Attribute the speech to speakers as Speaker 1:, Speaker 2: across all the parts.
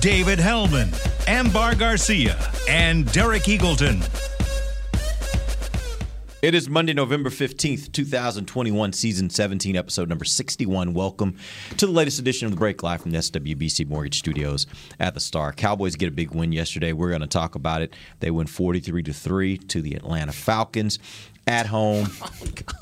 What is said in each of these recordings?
Speaker 1: David Helman, Ambar Garcia, and Derek Eagleton.
Speaker 2: It is Monday, November 15th, 2021, season 17, episode number 61. Welcome to the latest edition of the Break Live from the SWBC Mortgage Studios at the Star. Cowboys get a big win yesterday. We're going to talk about it. They win 43 to 3 to the Atlanta Falcons at home.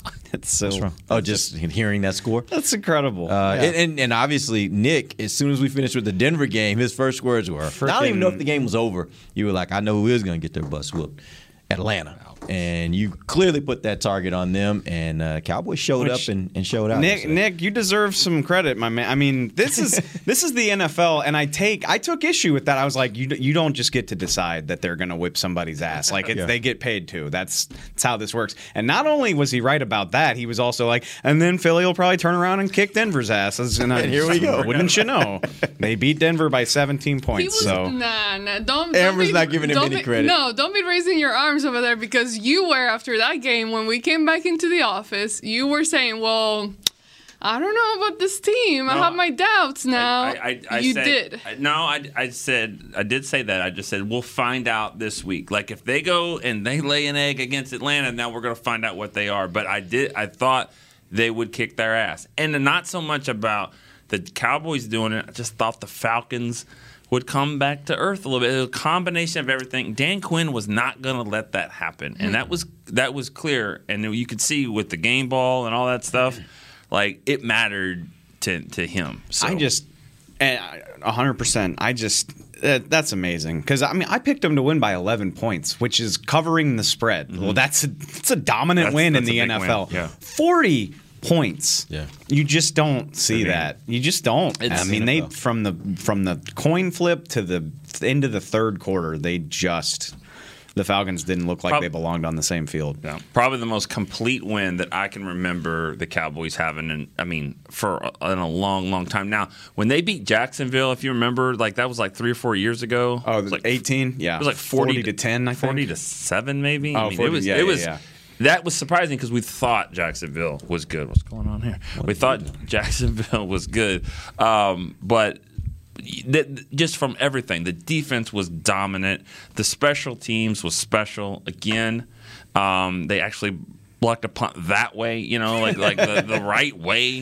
Speaker 3: Oh That's so.
Speaker 2: Oh, just hearing that score.
Speaker 3: That's incredible.
Speaker 2: Uh,
Speaker 3: Yeah.
Speaker 2: and, and, and obviously, Nick, as soon as we finished with the Denver game, his first words were, I don't even know if the game was over. You were like, I know who is going to get their bus whooped. Atlanta. And you clearly put that target on them, and uh, Cowboys showed
Speaker 3: Which-
Speaker 2: up and, and showed out.
Speaker 3: Nick, Nick, you deserve some credit, my man. I mean, this is this is the NFL, and I take I took issue with that. I was like, you you don't just get to decide that they're going to whip somebody's ass. Like it's,
Speaker 2: Yeah.
Speaker 3: they get paid to. That's that's how this works. And not only was he right about that, he was also like, and then Philly will probably turn around and kick Denver's ass. And, I-
Speaker 2: And here we go.
Speaker 3: Wouldn't you know? They beat Denver by 17
Speaker 4: He
Speaker 3: points.
Speaker 4: was
Speaker 3: so
Speaker 4: nah, nah. Don't. don't
Speaker 2: Amber's
Speaker 4: be-
Speaker 2: not giving him any
Speaker 4: be-
Speaker 2: credit.
Speaker 4: No, don't be raising your arms over there because you were after that game when we came back into the office. You were saying, "Well, I don't know about this team. I have my doubts now."
Speaker 5: I, I, I
Speaker 4: you
Speaker 5: said,
Speaker 4: did.
Speaker 5: No, I, I said I did say that. I just said we'll find out this week. Like if they go and they lay an egg against Atlanta, now we're going to find out what they are. But I did. I thought they would kick their ass, and not so much about the Cowboys doing it. I just thought the Falcons would come back to earth a little bit. It was a combination of everything. Dan Quinn was not going to let that happen, and that hmm. was that was clear. And you could see with the game ball and all that stuff, like it mattered to to him. So.
Speaker 3: I just, eh, a hundred percent. I just that, that's amazing because I mean I picked them to win by eleven points, which is covering the spread. Mm-hmm. Well, that's a it's a dominant
Speaker 5: That's-
Speaker 3: win
Speaker 5: that's
Speaker 3: in the
Speaker 5: win,
Speaker 3: NFL.
Speaker 5: yeah.
Speaker 3: Forty points.
Speaker 2: Yeah.
Speaker 3: you just don't see
Speaker 5: mean,
Speaker 3: that. You just don't.
Speaker 2: it's
Speaker 3: I mean, they from the from the coin flip to the end of the third quarter, they just. The Falcons didn't look like
Speaker 5: Prob-
Speaker 3: they belonged on the same field.
Speaker 5: Yeah, probably the most complete win that I can remember the Cowboys having, and I mean, for a, in a long, long time now. When they beat Jacksonville, if you remember, like that was like three or four years ago.
Speaker 3: Oh,
Speaker 5: It was like
Speaker 3: 18? Yeah.
Speaker 5: it was like 40,
Speaker 3: 40 to 10, I think.
Speaker 5: forty to seven, maybe.
Speaker 3: Oh,
Speaker 5: I mean,
Speaker 3: 40
Speaker 5: it was,
Speaker 3: yeah,
Speaker 5: it
Speaker 3: yeah,
Speaker 5: was.
Speaker 3: yeah.
Speaker 5: That was surprising because we thought Jacksonville was good. What's going on here? we thought Jacksonville was good, um, but th- just from everything, the defense was dominant. The special teams was special again. Um, they actually blocked a punt that way, you know, like like the, the right way.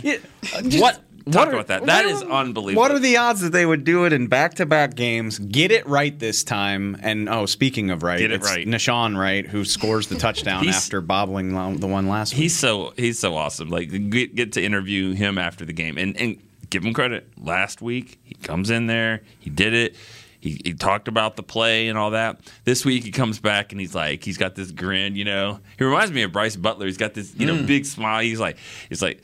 Speaker 5: what? Talk
Speaker 3: are-
Speaker 5: about that. That is
Speaker 3: are-
Speaker 5: unbelievable.
Speaker 3: What are the odds that they would do it in back-to-back games, get it right this time? And oh, speaking of right,
Speaker 5: Get it right.
Speaker 3: Nahshon Wright who scores the touchdown after bobbling the one last week.
Speaker 5: He's so he's so awesome. Like get, get to interview him after the game and and give him credit. Last week he comes in there, he did it. He, he talked about the play and all that. This week he comes back and he's like he's got this grin, you know. He reminds me of Brice Butler. He's got this you know hmm. big smile. He's like he's like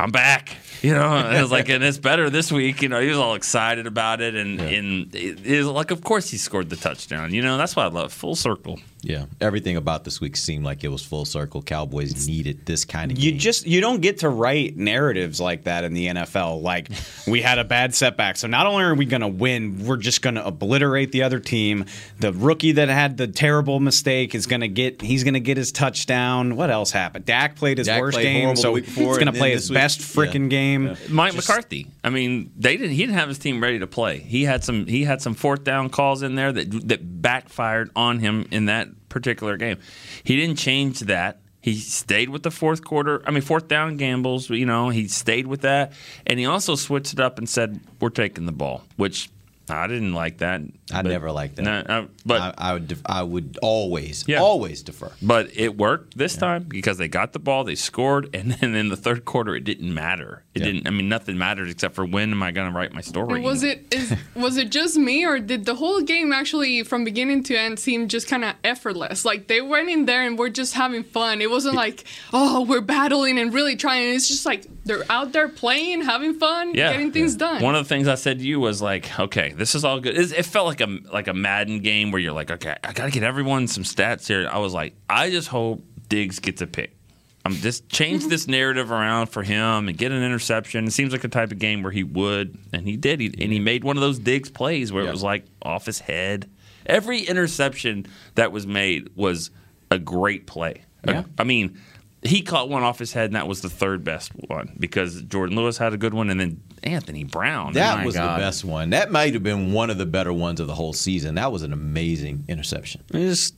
Speaker 5: I'm back, you know. It was like and it's better this week, you know. He was all excited about it and and it is like of course he scored the touchdown. You know that's why I love. Full circle.
Speaker 2: Yeah, everything about this week seemed like it was full circle. Cowboys needed this kind of
Speaker 3: you
Speaker 2: game.
Speaker 3: just you don't get to write narratives like that in the NFL. Like we had a bad setback, so not only are we going to win, we're just going to obliterate the other team. The rookie that had the terrible mistake is going to get he's going to get his touchdown. What else happened? Dak played his
Speaker 2: Dak
Speaker 3: worst
Speaker 2: played
Speaker 3: game, so
Speaker 2: week
Speaker 3: he's going to play his
Speaker 2: week-
Speaker 3: best freaking
Speaker 2: yeah.
Speaker 3: game.
Speaker 5: Mike McCarthy. I mean, they didn't. He didn't have his team ready to play. He had some. He had some fourth down calls in there that that backfired on him in that particular game. He didn't change that. He stayed with the fourth quarter. I mean, fourth down gambles. You know, he stayed with that, and he also switched it up and said, "We're taking the ball," which I didn't like that.
Speaker 2: I never liked that.
Speaker 5: No, uh, but
Speaker 2: I, I would def- I would always
Speaker 5: Yeah.
Speaker 2: always defer.
Speaker 5: But it worked this time because they got the ball, they scored, and then in the third quarter, it didn't matter. It
Speaker 2: Yeah.
Speaker 5: didn't. I mean, nothing mattered except for when am I going to write my story?
Speaker 4: And was it is was it just me or did the whole game actually from beginning to end seem just kind of effortless? Like they went in there and we're just having fun. It wasn't like oh we're battling and really trying. It's just like they're out there playing, having fun,
Speaker 5: yeah,
Speaker 4: getting things done.
Speaker 5: One of the things I said to you was like, okay, this is all good. It, it felt like a like a Madden game where you're like, okay, I got to get everyone some stats here. I was like, I just hope Diggs gets a pick. I'm just change mm-hmm. this narrative around for him and get an interception. It seems like the type of game where he would, and he did. He, and he made one of those Diggs plays where it was like off his head. Every interception that was made was a great play.
Speaker 3: Yeah.
Speaker 5: I mean, he caught one off his head, and that was the third best one because Jourdan Lewis had a good one, and then Anthony Brown.
Speaker 2: That was
Speaker 3: God.
Speaker 2: the best one. That might have been one of the better ones of the whole season. That was an amazing interception.
Speaker 3: I just,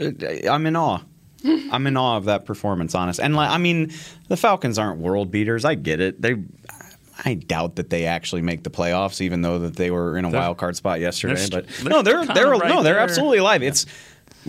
Speaker 3: I'm in awe. I'm in awe of that performance, honest. And like, I mean, the Falcons aren't world beaters. I get it. They, I doubt that they actually make the playoffs, even though that they were in a
Speaker 5: They're-
Speaker 3: wild card spot yesterday.
Speaker 5: they're
Speaker 3: But
Speaker 5: st-
Speaker 3: no,
Speaker 5: they're
Speaker 3: they're they're
Speaker 5: right
Speaker 3: no, they're
Speaker 5: there.
Speaker 3: absolutely alive. It's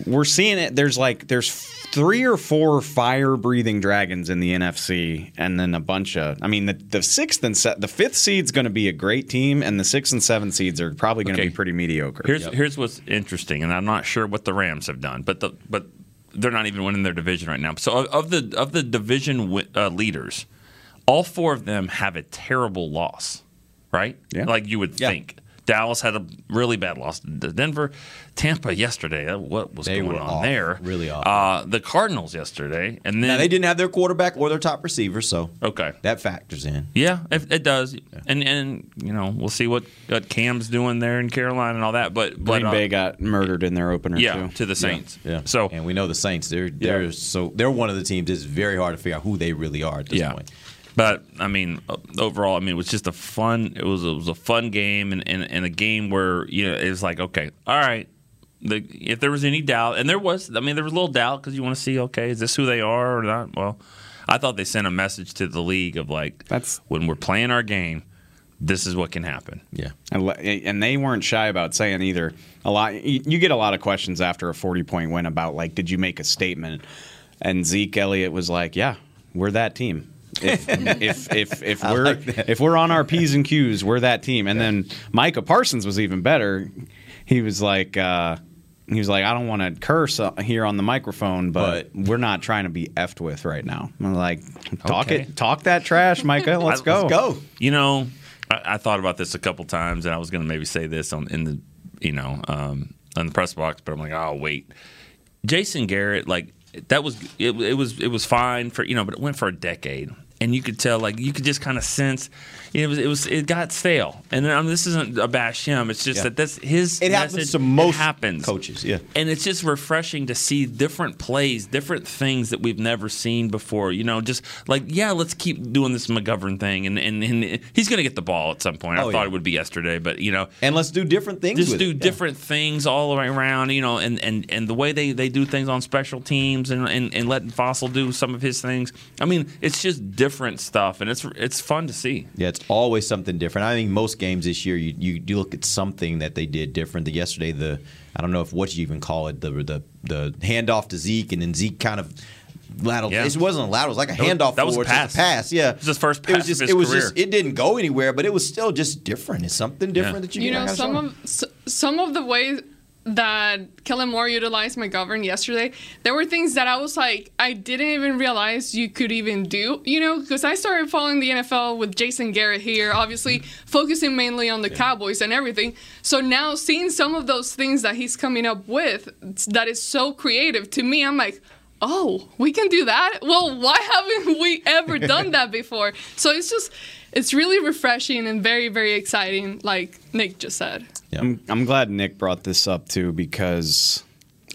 Speaker 3: we're seeing it. There's like there's three or four fire breathing dragons in the NFC, and then a bunch of. I mean, the, the sixth and se- the fifth seed's going to be a great team, and the sixth and seventh seeds are probably going to
Speaker 5: Okay.
Speaker 3: be pretty mediocre.
Speaker 5: Here's here's what's interesting, and I'm not sure what the Rams have done, but the but they're not even winning their division right now. So of, of the of the division wi- uh, leaders, all four of them have a terrible loss, right?
Speaker 3: Yeah.
Speaker 5: Like you would
Speaker 2: Yeah.
Speaker 5: think. Dallas had a really bad loss to Denver. Tampa yesterday, uh, what was
Speaker 2: They
Speaker 5: going on
Speaker 2: off,
Speaker 5: there?
Speaker 2: really off.
Speaker 5: Uh, the Cardinals yesterday, and then
Speaker 2: Now they didn't have their quarterback or their top receiver, so
Speaker 5: Okay.
Speaker 2: that factors in.
Speaker 5: Yeah, it, it does, and and you know we'll see what, what Cam's doing there in Carolina and all that. But but
Speaker 3: Green
Speaker 5: uh,
Speaker 3: Bay got murdered in their opener
Speaker 5: yeah,
Speaker 3: too.
Speaker 5: to the Saints.
Speaker 2: Yeah.
Speaker 5: So
Speaker 2: and we know the Saints. They're they're so they're one of the teams. It's very hard to figure out who they really are at this
Speaker 5: yeah,
Speaker 2: point.
Speaker 5: But I mean overall, I mean it was just a fun. It was it was a fun game and, and, and a game where you know it was like okay, all right. The, if there was any doubt, and there was, I mean, there was a little doubt because you want to see, okay, is this who they are or not? Well, I thought they sent a message to the league of like,
Speaker 3: That's-
Speaker 5: when we're playing our game, this is what can happen.
Speaker 2: Yeah.
Speaker 3: And, and they weren't shy about saying either. A lot, you you get a lot of questions after a forty-point win about like, did you make a statement? And Zeke Elliott was like, "Yeah, we're that team. If if if, if we're
Speaker 2: like
Speaker 3: if we're on our p's and q's, we're that team." And then Micah Parsons was even better. He was like. Uh, he was like, I don't want to curse uh, here on the microphone, but, we're not trying to be effed with right now. I'm like, talk
Speaker 5: Okay.
Speaker 3: it, talk that trash, Micah. Let's
Speaker 5: I-
Speaker 3: go.
Speaker 2: Let's go.
Speaker 5: You know, I, I thought about this a couple times, and I was going to maybe say this on in the, you know, um, on the press box, but I'm like, oh wait, Jason Garrett, like that was it, it was it was fine for you know, but it went for a decade, and you could tell, like you could just kind of sense it was it was it got stale, and um, this isn't a bash him. It's just
Speaker 2: Yeah.
Speaker 5: that that's his.
Speaker 2: It happens
Speaker 5: message.
Speaker 2: to most
Speaker 5: happens.
Speaker 2: coaches, yeah.
Speaker 5: and it's just refreshing to see different plays, different things that we've never seen before. You know, just like yeah, let's keep doing this McGovern thing, and and, and he's going to get the ball at some point. I
Speaker 2: Oh,
Speaker 5: thought
Speaker 2: yeah.
Speaker 5: it would be yesterday, but you know,
Speaker 2: And let's do different things.
Speaker 5: just do
Speaker 2: it. Yeah.
Speaker 5: different things all the way around. You know, and and and the way they they do things on special teams, and and, and letting Fassel do some of his things. I mean, it's just different stuff, and it's it's fun to see.
Speaker 2: Yeah, it's always something different. I think most games this year, you, you you look at something that they did different. The yesterday, the I don't know if what you even call it, the the the handoff to Zeke, and then Zeke kind of lateral.
Speaker 5: Yeah.
Speaker 2: It wasn't a lateral; it was like a handoff.
Speaker 5: that was a
Speaker 2: forward, just
Speaker 5: pass.
Speaker 2: pass. Yeah,
Speaker 5: It was his first
Speaker 2: It was
Speaker 5: pass
Speaker 2: just
Speaker 5: of his
Speaker 2: it was
Speaker 5: career.
Speaker 2: just it didn't go anywhere, but it was still just different. It's something different
Speaker 5: Yeah.
Speaker 2: that you,
Speaker 4: you know some
Speaker 2: show.
Speaker 4: of some of the ways that Kellen Moore utilized McGovern yesterday, there were things that I was like, I didn't even realize you could even do, you know, because I started following the NFL with Jason Garrett here, obviously focusing mainly on the Cowboys and everything. So now seeing some of those things that he's coming up with that is so creative to me, I'm like, oh, we can do that? Well, why haven't we ever done that before? So it's just, it's really refreshing and very, very exciting, like Nick just said.
Speaker 3: I'm, I'm glad Nick brought this up too because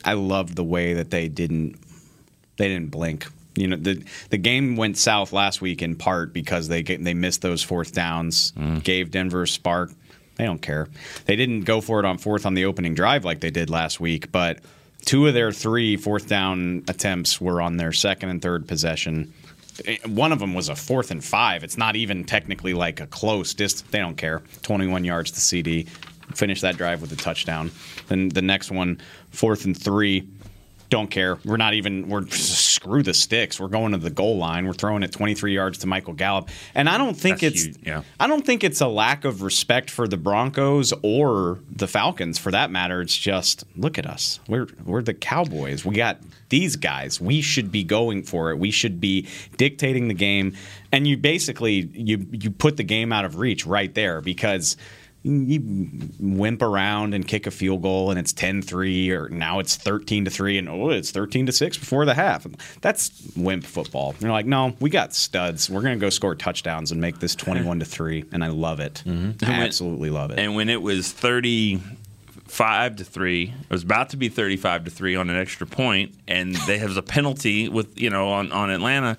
Speaker 3: I loved the way that they didn't they didn't blink. You know the the game went south last week in part because they they missed those fourth downs, mm. gave Denver a spark. They don't care. They didn't go for it on fourth on the opening drive like they did last week, but two of their three fourth down attempts were on their second and third possession. Eh, One of them was a fourth and five. It's not even technically like a close distance. They don't care. 21 yards to CeeDee. Finish that drive with a touchdown. Then the next one, fourth and three. Don't care. We're not even. We're screw the sticks. We're going to the goal line. We're throwing it 23 yards to Michael Gallup, and I don't think
Speaker 5: That's
Speaker 3: it's.
Speaker 5: huge, yeah.
Speaker 3: I don't think it's a lack of respect for the Broncos or the Falcons, for that matter. It's just look at us. We're we're the Cowboys. We got these guys. We should be going for it. We should be dictating the game, and you basically you you put the game out of reach right there because you wimp around and kick a field goal and it's 10-3 or now it's 13 to 3 and oh it's 13 to 6 before the half. That's wimp football. You're like no we got studs. We're going to go score touchdowns and make this 21 to 3 and i love it. Mm-hmm. I absolutely love it.
Speaker 5: And when it was 35 to 3, it was about to be 35 to 3 on an extra point, and they have a penalty with, you know, on, on Atlanta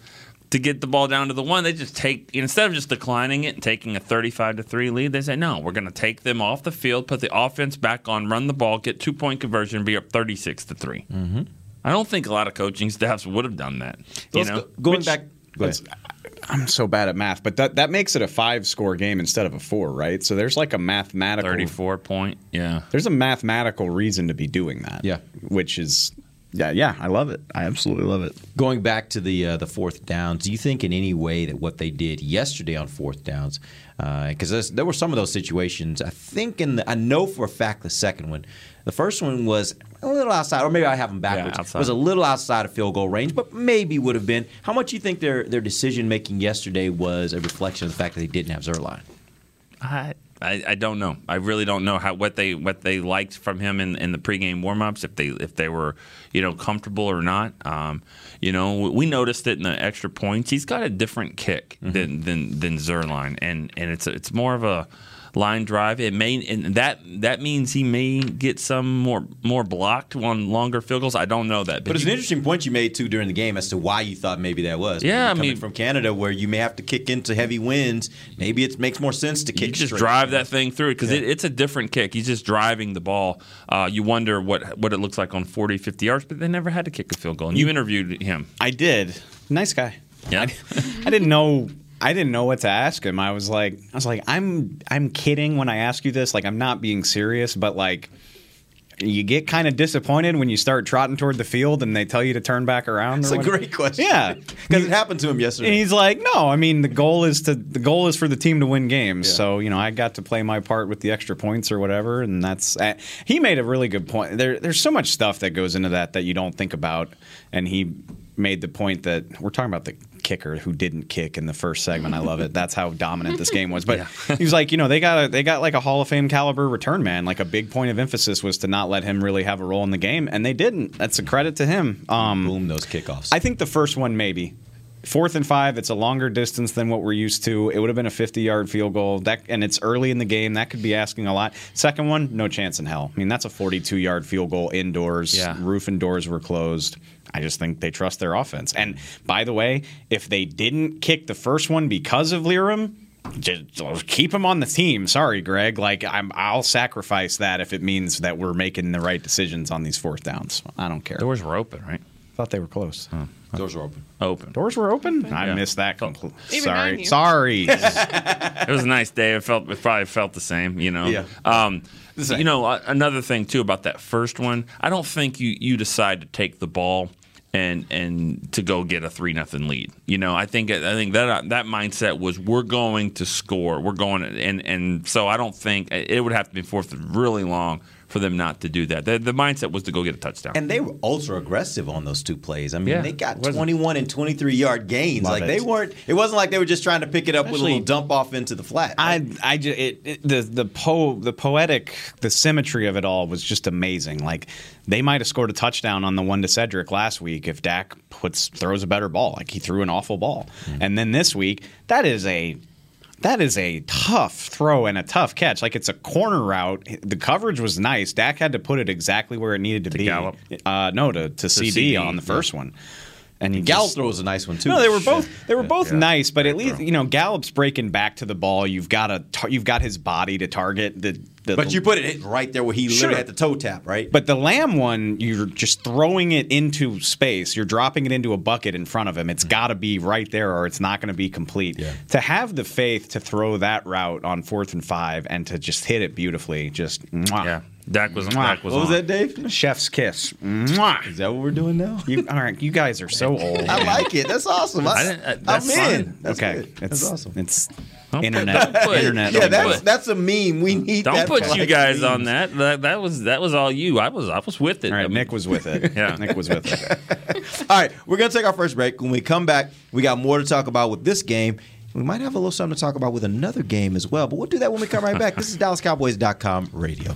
Speaker 5: to get the ball down to the one. They just take, instead of just declining it and taking a 35 to 3 lead, they say, no, we're going to take them off the field, put the offense back on, run the ball, get two point conversion, be up 36 to 3. Mm-hmm. I don't think a lot of coaching staffs would have done that. You
Speaker 2: Let's
Speaker 5: know?
Speaker 2: go- going
Speaker 3: Which-
Speaker 2: back. Go ahead.
Speaker 3: I'm so bad at math, but that, that makes it a five score game instead of a four, right? So there's like a mathematical
Speaker 5: 34 point. Yeah.
Speaker 3: there's a mathematical reason to be doing that.
Speaker 2: Yeah.
Speaker 3: Which is yeah, yeah, I love it. I absolutely love it.
Speaker 2: Going back to the uh, the fourth downs, do you think in any way that what they did yesterday on fourth downs, because there were some of those situations. I think in the, I know for a fact the second one, the first one was a little outside, or maybe I have them backwards.
Speaker 5: outside.
Speaker 2: was a little outside of field goal range, but maybe would have been. How much you think their their decision making yesterday was a reflection of the fact that they didn't have Zuerlein?
Speaker 5: I, I, I don't know. I really don't know how what they what they liked from him in, in the pregame warmups. If they if they were you know comfortable or not. Um, you know, we noticed it in the extra points. He's got a different kick than than than Zuerlein, and and it's it's more of a line drive. It may and that that means he may get some more more blocked on longer field goals. I don't know that,
Speaker 2: But it's
Speaker 5: you-
Speaker 2: an interesting point you made too during the game as to why you thought maybe that was.
Speaker 5: Yeah, I
Speaker 2: coming
Speaker 5: mean-
Speaker 2: from Canada, where you may have to kick into heavy winds, maybe it makes more sense to
Speaker 5: you
Speaker 2: kick.
Speaker 5: just
Speaker 2: straight.
Speaker 5: drive that thing through because it, it's a different kick. He's just driving the ball. Uh, you wonder what what it looks like on 40, 50 yards, but they never had to kick a field goal. And you interviewed him.
Speaker 3: I did. Nice guy.
Speaker 5: Yeah.
Speaker 3: I didn't know I didn't know what to ask him. I was like I was like I'm I'm kidding when I ask you this. Like I'm not being serious, but like you get kind of disappointed when you start trotting toward the field and they tell you to turn back around.
Speaker 2: It's a
Speaker 3: whatever.
Speaker 2: great question.
Speaker 3: Yeah.
Speaker 2: because it happened to him yesterday.
Speaker 3: And he's like, no, I mean the goal is to the goal is for the team to win games.
Speaker 2: Yeah.
Speaker 3: So you know, I got to play my part with the extra points or whatever, and that's uh, he made a really good point. There, there's so much stuff that goes into that that you don't think about, and he made the point that we're talking about the kicker who didn't kick in the first segment. I love it. That's how dominant this game was. But he was like, you know, they got a, they got like a Hall of Fame caliber return man. Like a big point of emphasis was to not let him really have a role in the game, and they didn't. That's a credit to him. Um,
Speaker 2: Boom, those kickoffs.
Speaker 3: I think the first one maybe. Fourth and five, it's a longer distance than what we're used to. It would have been a 50 yard field goal. That and it's early in the game. That could be asking a lot. Second one, no chance in hell. I mean, that's a 42 yard field goal indoors.
Speaker 5: Yeah.
Speaker 3: Roof and doors were closed. I just think they trust their offense. And by the way, if they didn't kick the first one because of Lirim, just keep him on the team. Sorry, Greg. Like I'm, I'll sacrifice that if it means that we're making the right decisions on these fourth downs. I don't care.
Speaker 5: Doors were open, right?
Speaker 3: thought they were close.
Speaker 2: Doors were open.
Speaker 5: Open.
Speaker 3: Doors were open. I
Speaker 5: Yeah.
Speaker 3: missed that. Compl-
Speaker 4: Even
Speaker 3: sorry, sorry.
Speaker 5: It was a nice day. It felt it probably felt the same, you know.
Speaker 2: Yeah.
Speaker 5: Um, you know, uh, another thing too about that first one, I don't think you you decide to take the ball and and to go get a three nothing lead. You know, I think I think that that mindset was we're going to score. We're going and and so I don't think it would have to be fourth really long for them not to do that. The, the mindset was to go get a touchdown.
Speaker 2: And they were ultra aggressive on those two plays. I mean,
Speaker 5: Yeah,
Speaker 2: they got 21 and 23 yard gains.
Speaker 3: Love
Speaker 2: like
Speaker 3: it.
Speaker 2: they weren't. It wasn't like they were just trying to pick it up with a little dump off into the flat.
Speaker 3: I, I ju- it, it, the the po the poetic the symmetry of it all was just amazing. Like they might have scored a touchdown on the one to Cedric last week if Dak puts throws a better ball. Like he threw an awful ball, mm-hmm. and then this week that is a that is a tough throw and a tough catch. Like it's a corner route. The coverage was nice. Dak had to put it exactly where it needed to, be.
Speaker 5: Gallup?
Speaker 3: Uh, no, to, to, CeeDee,
Speaker 5: CeeDee,
Speaker 3: on the first one. And he
Speaker 2: Gallup
Speaker 3: just-
Speaker 2: throw was a nice one too.
Speaker 3: no, they were both they were both
Speaker 5: Yeah.
Speaker 3: nice, but at least you know Gallup's breaking back to the ball. You've got a tar- you've got his body to target the. the
Speaker 2: But you put it right there where he
Speaker 3: Sure.
Speaker 2: literally had the toe tap, right?
Speaker 3: But the lamb one, you're just throwing it into space. You're dropping it into a bucket in front of him. It's mm-hmm. got to be right there, or it's not going to be complete.
Speaker 2: Yeah.
Speaker 3: To have the faith to throw that route on fourth and five and to just hit it beautifully, just mwah.
Speaker 5: Yeah. Dak was.
Speaker 3: Mwah.
Speaker 5: Dak was
Speaker 2: What was
Speaker 5: on.
Speaker 2: that, Dave?
Speaker 3: Chef's kiss. Mwah.
Speaker 2: Is that what we're doing now?
Speaker 3: You, all right, you guys are so old.
Speaker 2: I like it. That's awesome. I,
Speaker 5: I didn't- uh,
Speaker 2: I'm
Speaker 5: that's
Speaker 2: in.
Speaker 5: fine.
Speaker 2: That's
Speaker 3: okay,
Speaker 2: good.
Speaker 3: it's
Speaker 2: That's awesome.
Speaker 3: It's
Speaker 5: Don't put-
Speaker 3: internet.
Speaker 5: don't put-
Speaker 3: internet.
Speaker 2: Yeah,
Speaker 5: Don't
Speaker 2: that's that's a meme. We need. That.
Speaker 5: Don't
Speaker 2: that
Speaker 5: put you
Speaker 2: like
Speaker 5: guys
Speaker 2: memes.
Speaker 5: on that. that. That was that was all you. I was I was with it.
Speaker 3: All
Speaker 5: I
Speaker 3: right,
Speaker 5: mean,
Speaker 3: Nick was with it.
Speaker 5: Yeah.
Speaker 3: Nick was with it.
Speaker 2: All right, we're gonna take our first break. When we come back, we got more to talk about with this game. We might have a little something to talk about with another game as well, but we'll do that when we come right back. This is DallasCowboys.com radio.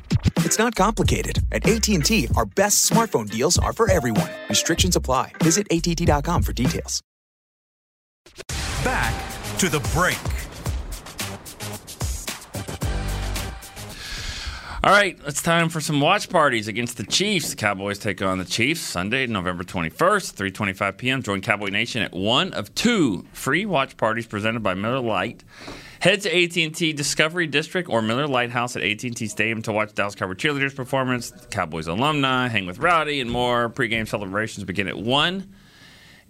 Speaker 6: It's not complicated. At AT&T, our best smartphone deals are for everyone. Restrictions apply. Visit att.com for details.
Speaker 1: Back to the break.
Speaker 5: All right, it's time for some watch parties against the Chiefs. The Cowboys take on the Chiefs Sunday, November 21st, 3:25 p.m. Join Cowboy Nation at one of two free watch parties presented by Miller Lite. Head to AT&T Discovery District or Miller Lighthouse at AT&T Stadium to watch Dallas Cowboy cheerleaders performance, Cowboys alumni, hang with Rowdy, and more. Pre-game celebrations begin at one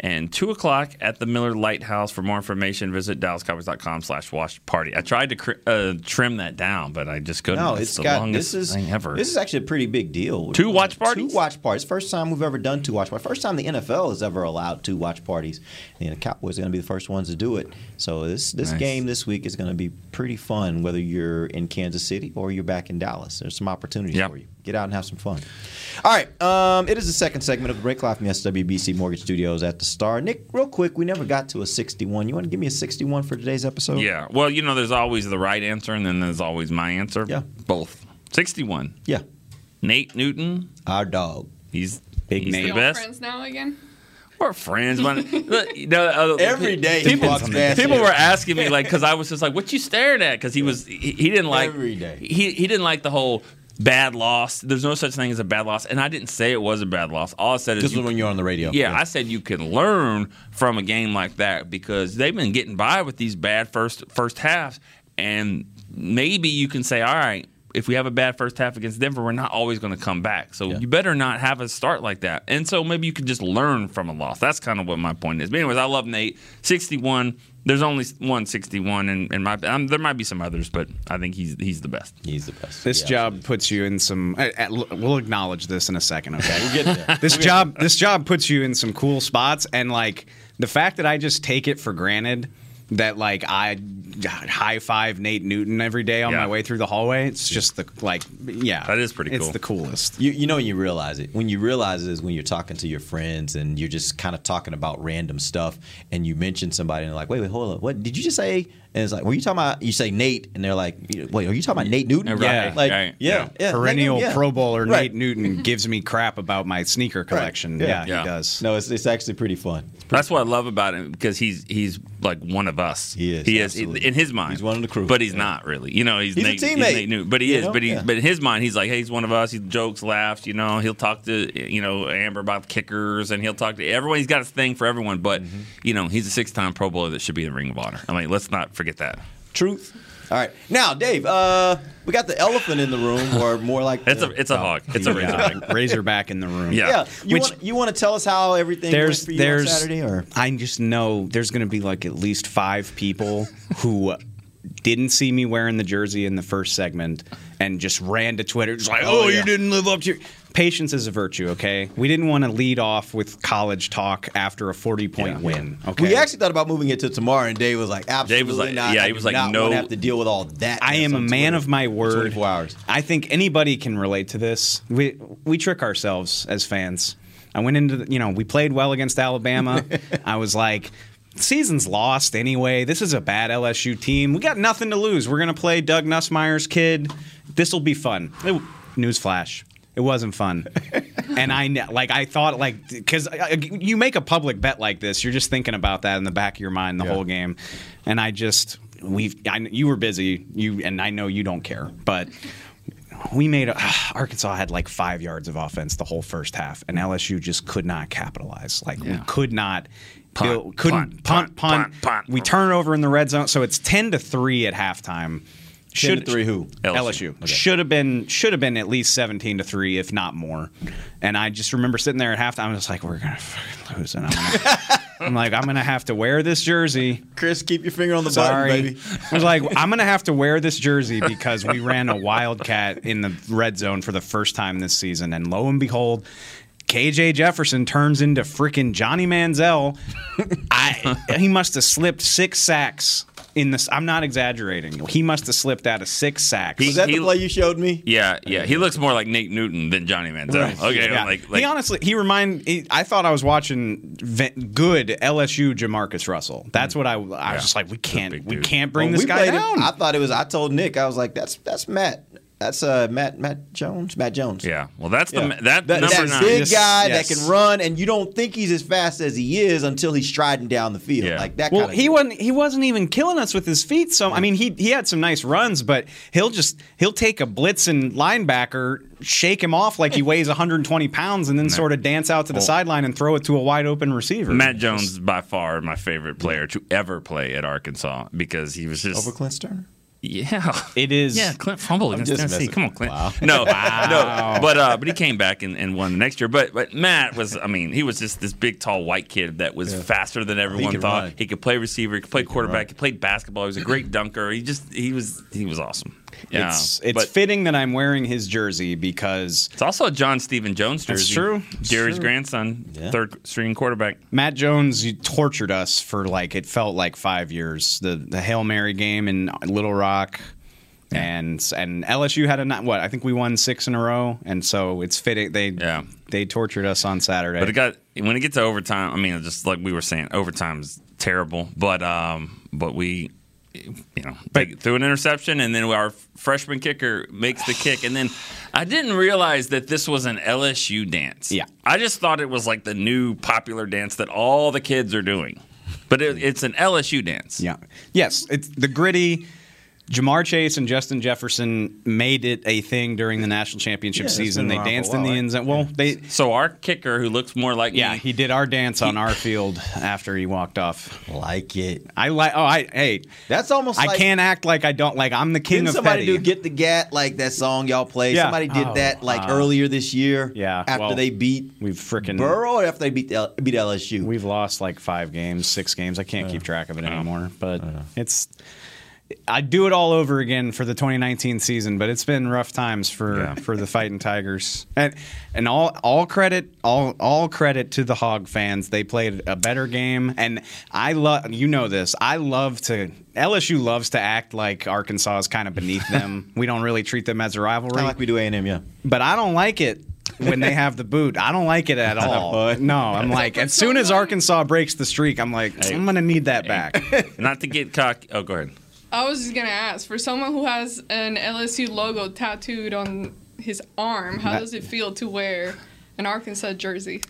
Speaker 5: and 2 o'clock at the Miller Lighthouse. For more information, visit dallascowboys.com slash watch party. I tried to cr- uh, trim that down, but I just couldn't.
Speaker 2: No,
Speaker 5: it's,
Speaker 2: it's
Speaker 5: the
Speaker 2: got
Speaker 5: longest
Speaker 2: this is
Speaker 5: thing ever.
Speaker 2: This is actually a pretty big deal.
Speaker 5: Two watch parties?
Speaker 2: Two watch parties. First time we've ever done two watch parties. First time the NFL has ever allowed two watch parties. And the Cowboys are going to be the first ones to do it. So this this
Speaker 5: Nice.
Speaker 2: game this week is going to be pretty fun, whether you're in Kansas City or you're back in Dallas. There's some opportunities
Speaker 5: Yep.
Speaker 2: for you. Get out and have some fun. All right, um, it is the second segment of the break live from the SWBC Mortgage Studios at the Star. Nick, real quick, we never got to a 61. You want to give me a 61 for today's episode?
Speaker 5: yeah. Well, you know, there's always the right answer, and then there's always my answer.
Speaker 2: Yeah.
Speaker 5: Both. 61.
Speaker 2: Yeah.
Speaker 5: Nate Newton.
Speaker 2: Our dog.
Speaker 5: He's
Speaker 3: Big
Speaker 5: he's
Speaker 3: Nate.
Speaker 5: the best.
Speaker 4: friends now again.
Speaker 5: We're friends, but you know, uh,
Speaker 2: Every day he
Speaker 5: people,
Speaker 2: walks past
Speaker 5: people were asking me like, because I was just like, "What you staring at?" Because he was he, he didn't like
Speaker 2: Every day.
Speaker 5: He he didn't like the whole bad loss. There's no such thing as a bad loss, and I didn't say it was a bad loss. All I said is
Speaker 2: This was when you're on the radio.
Speaker 5: Yeah, I said you can learn from a game like that because they've been getting by with these bad first first halves, and maybe you can say, all right. If we have a bad first half against Denver, we're not always going to come back. So you better not have a start like that. And so maybe you can just learn from a loss. That's kind of what my point is. But anyways, I love Nate. 61. There's only one 61, and, and my um, there might be some others, but I think he's he's the best.
Speaker 2: He's the best.
Speaker 3: This
Speaker 2: Yeah,
Speaker 3: job puts you in some. uh, uh, We'll acknowledge this in a second, okay?
Speaker 2: We'll get there.
Speaker 3: this job, this job puts you in some cool spots, and like the fact that I just take it for granted that like I high five Nate Newton every day on
Speaker 5: Yeah.
Speaker 3: my way through the hallway. It's just the like, yeah,
Speaker 5: That is pretty
Speaker 3: It's
Speaker 5: cool.
Speaker 3: the coolest.
Speaker 2: You, you know when you realize it. When you realize it is when you're talking to your friends and you're just kind of talking about random stuff and you mention somebody and they're like, wait, wait, hold up. What did you just say? And it's like, were you talking about, you say Nate and they're like, wait, are you talking about Nate Newton?
Speaker 3: Yeah,
Speaker 2: Like,
Speaker 5: right,
Speaker 2: yeah, yeah.
Speaker 3: Perennial
Speaker 2: Nate yeah.
Speaker 3: Pro Bowler
Speaker 2: Right.
Speaker 3: Nate Newton gives me crap about my sneaker collection.
Speaker 2: Yeah.
Speaker 3: Yeah,
Speaker 5: Yeah.
Speaker 3: he does.
Speaker 2: No, it's, it's actually pretty fun.
Speaker 5: That's what I love about him because he's he's like one of us.
Speaker 2: He is,
Speaker 5: He is
Speaker 2: absolutely.
Speaker 5: in his mind.
Speaker 2: He's one of the crew.
Speaker 5: but he's
Speaker 2: Yeah.
Speaker 5: not really. You know, he's,
Speaker 2: He's a
Speaker 5: Nate,
Speaker 2: teammate.
Speaker 5: Nate Newton, but he
Speaker 2: You
Speaker 5: is.
Speaker 2: know?
Speaker 5: But he,
Speaker 2: Yeah.
Speaker 5: but in his mind, he's like, hey, he's one of us. He jokes, laughs. You know, he'll talk to you know Amber about kickers, and he'll talk to everyone. He's got his thing for everyone. But
Speaker 2: Mm-hmm.
Speaker 5: you know, he's a six-time Pro Bowler that should be in the Ring of Honor. I mean, let's not forget that.
Speaker 2: Truth. All right. Now, Dave, uh, we got the elephant in the room, or more like
Speaker 5: It's
Speaker 2: the-
Speaker 5: a it's a hog. It's a
Speaker 3: Yeah,
Speaker 5: razorback.
Speaker 3: like Razorback in the room.
Speaker 5: Yeah.
Speaker 2: Yeah. You
Speaker 3: Which-
Speaker 2: want you want to tell us how everything
Speaker 3: there's
Speaker 2: went for you
Speaker 3: there's
Speaker 2: on Saturday, or
Speaker 3: I just know there's going to be like at least five people who didn't see me wearing the jersey in the first segment and just ran to Twitter just like,
Speaker 2: Oh,
Speaker 3: "Oh,
Speaker 2: yeah.
Speaker 3: you didn't live up to your Patience is a virtue, okay? We didn't want to lead off with college talk after a 40 point win, okay?
Speaker 2: we actually thought about moving it to tomorrow, and Dave was like, absolutely
Speaker 5: like-
Speaker 2: not.
Speaker 5: yeah,
Speaker 2: I
Speaker 5: he was like,
Speaker 2: not
Speaker 5: no.
Speaker 2: wanna have to deal with all that.
Speaker 3: I am a man
Speaker 2: Twitter
Speaker 3: of my word.
Speaker 2: 24 hours.
Speaker 3: I think anybody can relate to this. We we trick ourselves as fans. I went into the, you know we played well against Alabama. I was like. Season's lost anyway. This is a bad LSU team. We got nothing to lose. We're gonna play Doug Nussmeier's kid. This will be fun. It- Newsflash: It wasn't fun. and I like I thought like because uh, uh, you make a public bet like this, you're just thinking about that in the back of your mind the whole game. And I just we I, you were busy you and I know you don't care, but we made a, Arkansas had like five yards of offense the whole first half, and LSU just could not capitalize. Like we could not.
Speaker 5: Punt,
Speaker 3: build- couldn't
Speaker 5: punt,
Speaker 3: punt,
Speaker 5: punt,
Speaker 3: punt,
Speaker 5: punt, punt.
Speaker 3: We turn over in the red zone, so it's ten to three at halftime.
Speaker 2: 10 to three who?
Speaker 3: LSU, should have been should have been at least seventeen to three, if not more. And I just remember sitting there at halftime. I was like, "We're gonna fucking lose," and I'm, gonna, I'm like, "I'm gonna have to wear this jersey."
Speaker 2: Chris, keep your finger on the
Speaker 3: Sorry,
Speaker 2: button, baby.
Speaker 3: I was like, "I'm gonna have to wear this jersey because we ran a wildcat in the red zone for the first time this season." And lo and behold. KJ Jefferson turns into freaking Johnny Manziel. I he must have slipped six sacks in this. I'm not exaggerating. He must have slipped out of six sacks.
Speaker 2: Was that the play you showed me?
Speaker 5: Yeah, yeah. He looks more like Nate Newton than Johnny Manziel. Okay,
Speaker 3: Yeah.
Speaker 5: like, like
Speaker 3: he honestly, he remind. He, I thought I was watching good LSU Jamarcus Russell. That's what I. I was just like, we can't, we can't bring
Speaker 2: When
Speaker 3: this guy
Speaker 2: played him,
Speaker 3: down.
Speaker 2: I thought it was. I told Nick, I was like, "That's that's Matt. That's uh Matt Matt Jones. Matt Jones.
Speaker 5: Yeah. Well, that's the
Speaker 2: Yeah.
Speaker 5: that,
Speaker 2: That,
Speaker 5: number
Speaker 2: that
Speaker 5: nine.
Speaker 2: big guy
Speaker 3: Yes.
Speaker 2: that can run, and you don't think he's as fast as he is until he's striding down the field.
Speaker 5: Yeah.
Speaker 2: Like that.
Speaker 3: well,
Speaker 2: kind of
Speaker 3: he wasn't. He wasn't even killing us with his feet. So I mean, he he had some nice runs, but he'll just he'll take a blitzing linebacker, shake him off like he weighs 120 pounds, and then sort of dance out to the
Speaker 5: Well-
Speaker 3: sideline and throw it to a wide open receiver.
Speaker 5: Matt Jones is by far my favorite player to ever play at Arkansas because he was just
Speaker 2: over Clint Stoerner.
Speaker 5: Yeah,
Speaker 3: it is.
Speaker 5: Yeah, Clint fumbled against Tennessee.
Speaker 2: messing.
Speaker 5: Come on, Clint.
Speaker 2: Wow.
Speaker 5: No,
Speaker 3: Wow.
Speaker 5: no, but uh, but he came back and, and won the next year. But but Matt was, I mean, he was just this big, tall, white kid that was faster than everyone
Speaker 2: could
Speaker 5: thought.
Speaker 2: run.
Speaker 5: He could play receiver. He could play quarterback.
Speaker 2: run.
Speaker 5: He played basketball. He was a great dunker. He just he was he was awesome. Yeah,
Speaker 3: It's it's fitting that I'm wearing his jersey because
Speaker 5: it's also a John Stephen Jones
Speaker 3: That's
Speaker 5: jersey.
Speaker 3: true. It's
Speaker 5: Jerry's
Speaker 3: true.
Speaker 5: grandson, third string quarterback.
Speaker 3: Matt Jones tortured us for like it felt like five years. The the Hail Mary game in Little Rock, and and LSU had a what I think we won six in a row, and so it's fitting they
Speaker 5: Yeah.
Speaker 3: they tortured us on Saturday.
Speaker 5: But it got when it gets to overtime. I mean, just like we were saying, overtime's terrible. But um, but we, you know, take, threw an interception, and then our freshman kicker makes the kick, and then I didn't realize that this was an LSU dance.
Speaker 3: Yeah.
Speaker 5: I just thought it was like the new popular dance that all the kids are doing, but it, it's an LSU dance.
Speaker 3: yeah, yes, it's the gritty. Ja'Marr Chase and Justin Jefferson made it a thing during the national championship
Speaker 2: Yeah,
Speaker 3: season. They
Speaker 2: around for a
Speaker 3: danced in the end zone. Well, they
Speaker 5: So our kicker, who looks more like
Speaker 3: yeah,
Speaker 5: me,
Speaker 3: he did our dance on our field after he walked off.
Speaker 2: Like it.
Speaker 3: I like. Oh, I hey,
Speaker 2: That's almost.
Speaker 3: I
Speaker 2: like,
Speaker 3: can't act like I don't like. I'm the king
Speaker 2: Didn't
Speaker 3: of
Speaker 2: somebody
Speaker 3: petty.
Speaker 2: do "Get the Gat" like that song y'all play?
Speaker 3: Yeah.
Speaker 2: Somebody did
Speaker 3: Oh,
Speaker 2: that like
Speaker 3: uh,
Speaker 2: earlier this year.
Speaker 3: yeah,
Speaker 2: after
Speaker 3: well,
Speaker 2: they beat
Speaker 3: We've freaking
Speaker 2: Burrow or after they beat L- beat LSU.
Speaker 3: We've lost like five games, six games. I can't keep track of it anymore. But it's I'd do it all over again for the 2019 season, but it's been rough times for for the fighting Tigers. And and all all credit all all credit to the Hog fans. They played a better game, and I love you know this. I love to LSU loves to act like Arkansas is kind of beneath them. we don't really treat them as a rivalry,
Speaker 2: Kinda like we do A&M, yeah.
Speaker 3: But I don't like it when they have the boot. I don't like it at all. no, I'm like, as soon as Arkansas breaks the streak, I'm like, I'm gonna need that back.
Speaker 5: Not to get cocky. Oh, go ahead.
Speaker 4: I was just gonna ask for someone who has an LSU logo tattooed on his arm. How does it feel to wear an Arkansas jersey?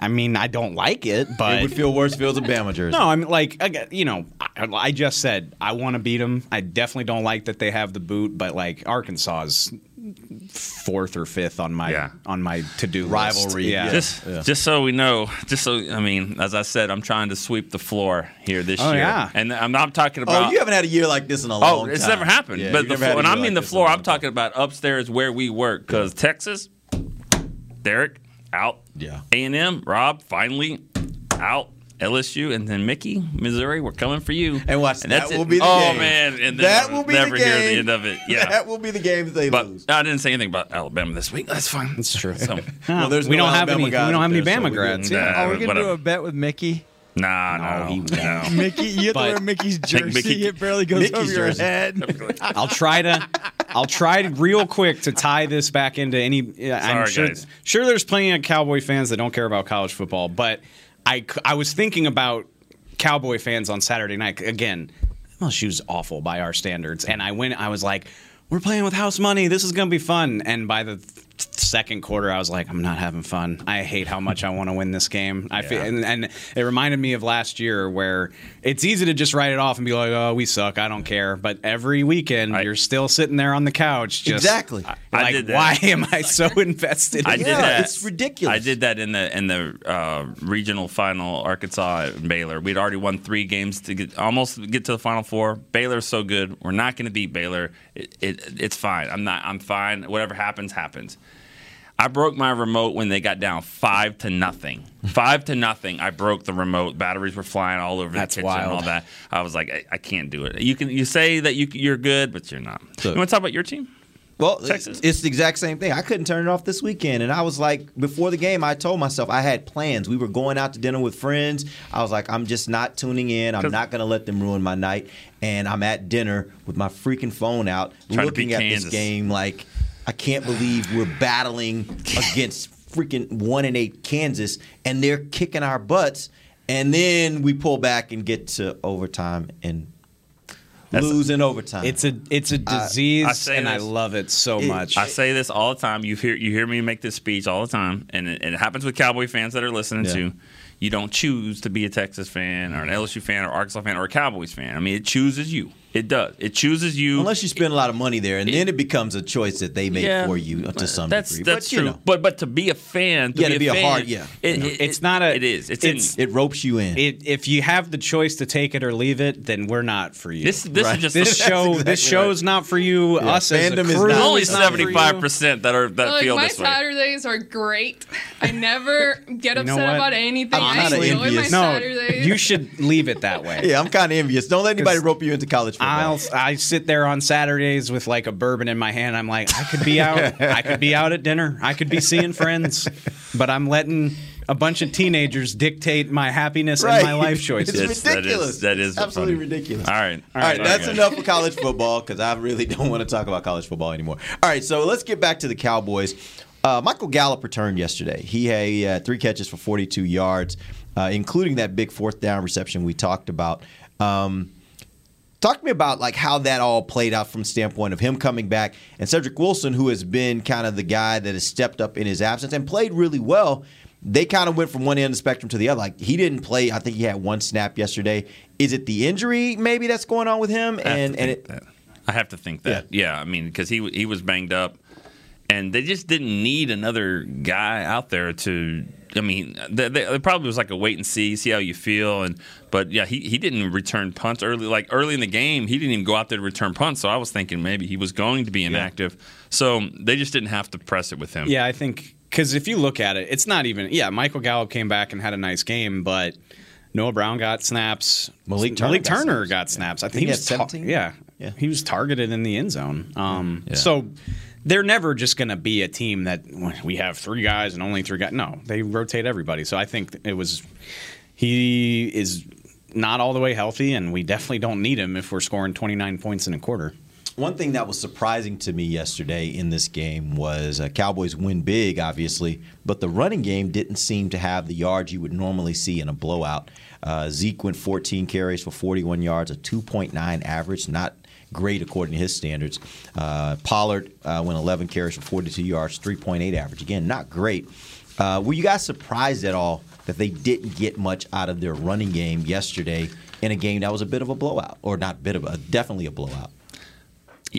Speaker 3: I mean, I don't like it, but
Speaker 2: It would feel worse if it was a Bama jersey.
Speaker 3: No, I mean, like, you know, I, I just said I want to beat them. I definitely don't like that they have the boot, but like Arkansas is fourth or fifth on my on my to do
Speaker 2: Rivalry,
Speaker 3: Yeah,
Speaker 5: Just, just so we know, just so I mean, as I said, I'm trying to sweep the floor here this
Speaker 2: Oh,
Speaker 5: year,
Speaker 2: yeah.
Speaker 5: and I'm not talking oh, about.
Speaker 2: Oh, you haven't had a year like this in a oh, long
Speaker 5: Oh,
Speaker 2: time.
Speaker 5: it's never happened.
Speaker 2: Yeah,
Speaker 5: but
Speaker 2: you've
Speaker 5: the floor, when I mean
Speaker 2: like
Speaker 5: the
Speaker 2: this in a
Speaker 5: floor, I'm talking about upstairs where we work. Because Texas, Derek out.
Speaker 2: Yeah.
Speaker 5: A and M, Rob finally out. LSU and then Mickey, Missouri, we're coming for you.
Speaker 2: And watch,
Speaker 5: that's
Speaker 2: that
Speaker 5: it.
Speaker 2: will be the
Speaker 5: oh,
Speaker 2: game.
Speaker 5: man, and then
Speaker 2: That
Speaker 5: I'll
Speaker 2: will be
Speaker 5: never
Speaker 2: the
Speaker 5: hear the end of it. Yeah,
Speaker 2: That will be the game that they
Speaker 5: but
Speaker 2: lose.
Speaker 5: I didn't say anything about Alabama this week. That's fine.
Speaker 3: That's true.
Speaker 5: So,
Speaker 3: Well, there's we no don't have Alabama any- we don't have any there, so Bama we grads,
Speaker 5: Nah,
Speaker 3: yeah.
Speaker 7: Are we gonna
Speaker 5: whatever.
Speaker 7: do a bet with Mickey?
Speaker 5: Nah, no, no.
Speaker 7: Mickey, you have to wear Mickey's jersey.
Speaker 3: Mickey-
Speaker 7: it barely goes
Speaker 3: Mickey's
Speaker 7: over your
Speaker 3: jersey.
Speaker 7: head.
Speaker 3: I'll try to. I'll try to real quick to tie this back into any. I'm
Speaker 5: Sorry,
Speaker 3: sure,
Speaker 5: guys.
Speaker 3: sure, there's plenty of Cowboy fans that don't care about college football, but I, I was thinking about Cowboy fans on Saturday night again. LSU's awful by our standards, and I went. I was like, "We're playing with house money. This is gonna be fun." And by the th- second quarter, I was like, "I'm not having fun. I hate how much I want to win this game." I feel, and, and it reminded me of last year where it's easy to just write it off and be like, "Oh, we suck. I don't care." But every weekend, you're still sitting there on the couch, just
Speaker 2: Exactly.
Speaker 5: I
Speaker 3: Like,
Speaker 5: did that.
Speaker 3: why am I so invested?
Speaker 5: I
Speaker 3: in
Speaker 5: did that.
Speaker 2: it's ridiculous.
Speaker 5: I did that in the in the uh, regional final, Arkansas and Baylor. We'd already won three games to get almost get to the final four. Baylor's so good. We're not going to beat Baylor. It, it, it's fine. I'm not. I'm fine. Whatever happens, happens. I broke my remote when they got down five to nothing. Five to nothing. I broke the remote. Batteries were flying all over
Speaker 3: That's
Speaker 5: the kitchen and all that. I was like, I, I can't do it. You can you say that you you're good, but you're not. you want to talk about your team?
Speaker 2: Well,
Speaker 5: Texas.
Speaker 2: it's the exact same thing. I couldn't turn it off this weekend, and I was like, before the game, I told myself I had plans. We were going out to dinner with friends. I was like, I'm just not tuning in. I'm not going to let them ruin my night. And I'm at dinner with my freaking phone out, looking at
Speaker 5: Kansas.
Speaker 2: this game like, I can't believe we're battling against freaking one and eight Kansas, and they're kicking our butts. And then we pull back and get to overtime and lose in overtime.
Speaker 3: It's a it's a disease,
Speaker 5: I say
Speaker 3: and I love it so
Speaker 2: It-
Speaker 3: much.
Speaker 5: I say this all the time. You hear you hear me make this speech all the time, and it, it happens with Cowboy fans that are listening
Speaker 2: Yeah.
Speaker 5: to. You don't choose to be a Texas fan or an LSU fan or Arkansas fan or a Cowboys fan. I mean, it chooses you. It does. It chooses you.
Speaker 2: Unless you spend a lot of money there, and then it becomes a choice that they make
Speaker 5: Yeah.
Speaker 2: for you uh, to some
Speaker 5: that's
Speaker 2: degree.
Speaker 5: that's
Speaker 2: but, you
Speaker 5: true.
Speaker 2: know,
Speaker 5: But but to be a fan, to
Speaker 2: You gotta
Speaker 5: be,
Speaker 2: be a
Speaker 5: fan,
Speaker 2: hard- yeah.
Speaker 5: It,
Speaker 3: You know,
Speaker 5: it-
Speaker 3: it's not a-
Speaker 5: It is. It's,
Speaker 3: it's-
Speaker 5: in.
Speaker 2: it ropes you in.
Speaker 3: it, if you have the choice to take it or leave it, then we're not for you.
Speaker 5: This- this is just-
Speaker 3: this show.
Speaker 2: exactly
Speaker 3: this show's not for you.
Speaker 2: Yeah,
Speaker 3: Us as a
Speaker 2: fandom is not-
Speaker 5: only
Speaker 3: for you.
Speaker 5: seventy five percent that are that
Speaker 4: like
Speaker 5: feel this way.
Speaker 4: My Saturdays are great. I never get
Speaker 3: You know
Speaker 4: upset
Speaker 3: what?
Speaker 4: about anything.
Speaker 2: I'm
Speaker 4: I
Speaker 2: kinda
Speaker 4: enjoy
Speaker 2: envious.
Speaker 4: my
Speaker 3: No, you should leave it that way.
Speaker 2: yeah, I'm kind of envious. Don't let anybody rope you into college football.
Speaker 3: I'll I sit there on Saturdays with like a bourbon in my hand. I'm like, I could be out. I could be out at dinner. I could be seeing friends, but I'm letting a bunch of teenagers dictate my happiness
Speaker 2: Right.
Speaker 3: and my life choices.
Speaker 2: It's
Speaker 5: Yes, that is-
Speaker 2: ridiculous.
Speaker 5: that is
Speaker 2: absolutely
Speaker 5: funny.
Speaker 2: ridiculous.
Speaker 5: All right.
Speaker 2: All right,
Speaker 5: Sorry,
Speaker 2: that's
Speaker 5: guys.
Speaker 2: enough for college football because I really don't want to talk about college football anymore. All right, so let's get back to the Cowboys. Uh, Michael Gallup returned yesterday. He had, he had three catches for 42 yards, uh, including that big fourth down reception we talked about. Um, talk to me about like how that all played out from the standpoint of him coming back and Cedric Wilson, who has been kind of the guy that has stepped up in his absence and played really well. They kind of went from one end of the spectrum to the other. Like he didn't play. I think he had one snap yesterday. Is it the injury maybe that's going on with him?
Speaker 5: I have
Speaker 2: And
Speaker 5: to
Speaker 2: and
Speaker 5: think
Speaker 2: it,
Speaker 5: that. I have to think that. Yeah, I mean, because he he was banged up, and they just didn't need another guy out there to. I mean, they, they, it probably was like a wait and see, see how you feel, and but yeah, he, he didn't return punts early. Like early in the game, he didn't even go out there to return punts. So I was thinking maybe he was going to be inactive. So they just didn't have to press it with him.
Speaker 3: Yeah, I think because if you look at it, it's not even. Yeah, Michael Gallup came back and had a nice game, but Noah Brown got snaps.
Speaker 2: Malik Turner
Speaker 3: Malik
Speaker 2: got snaps.
Speaker 3: got snaps. I
Speaker 2: Think
Speaker 3: think
Speaker 2: he
Speaker 3: he
Speaker 2: had
Speaker 3: was tar-
Speaker 2: 17?
Speaker 3: yeah.
Speaker 2: Yeah.
Speaker 3: he was targeted in the end zone. Um,
Speaker 2: Yeah.
Speaker 3: So they're never just going to be a team that we have three guys and only three guys. No, they rotate everybody. So I think it was he is not all the way healthy, and we definitely don't need him if we're scoring 29 points in a quarter.
Speaker 2: One thing that was surprising to me yesterday in this game was uh, Cowboys win big, obviously, but the running game didn't seem to have the yards you would normally see in a blowout. Uh, Zeke went 14 carries for 41 yards, a 2.9 average, not great according to his standards. Uh, Pollard uh, went 11 carries for 42 yards, 3.8 average. Again, not great. Uh, were you guys surprised at all that they didn't get much out of their running game yesterday in a game that was a bit of a blowout, or not bit of a, definitely a blowout?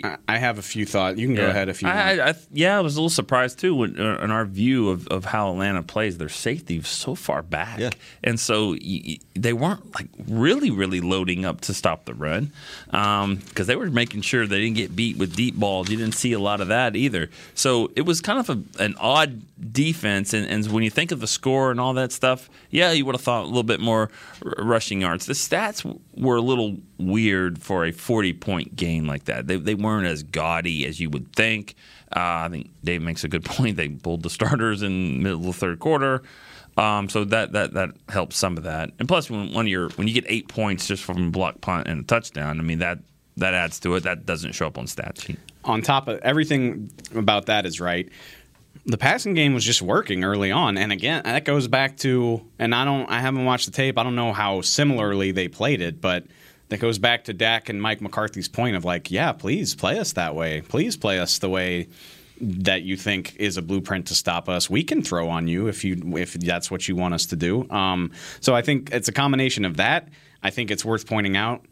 Speaker 3: I- I have a few thoughts. You can go ahead if you want.
Speaker 5: I, I, I, yeah, I was a little surprised too when, uh, in our view of, of how Atlanta plays. Their safety was so far back,
Speaker 2: Yeah.
Speaker 5: and so y- y- they weren't like really, really loading up to stop the run because they were making sure they didn't get beat with deep balls. You didn't see a lot of that either. So it was kind of a, an odd defense. And, and when you think of the score and all that stuff, yeah, you would have thought a little bit more r- rushing yards. The stats were a little weird for a 40 point game like that. They, they weren't as gaudy as you would think. Uh, I think Dave makes a good point. They pulled the starters in middle of the third quarter. Um, so that, that that helps some of that. And plus, when, when you're when you get eight points just from a block punt and a touchdown, I mean that that adds to it. That doesn't show up on stat sheet.
Speaker 3: on top of everything about that is right. The passing game was just working early on, and again, that goes back to and I don't, I haven't watched the tape. I don't know how similarly they played it, but that goes back to Dak and Mike McCarthy's point of like, yeah, please play us that way. Please play us the way that you think is a blueprint to stop us. We can throw on you if you if that's what you want us to do. Um, so I think it's a combination of that. I think it's worth pointing out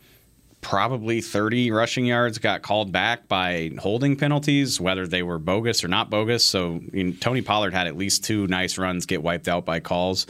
Speaker 3: probably 30 rushing yards got called back by holding penalties, whether they were bogus or not bogus. So you know, Tony Pollard had at least two nice runs get wiped out by calls.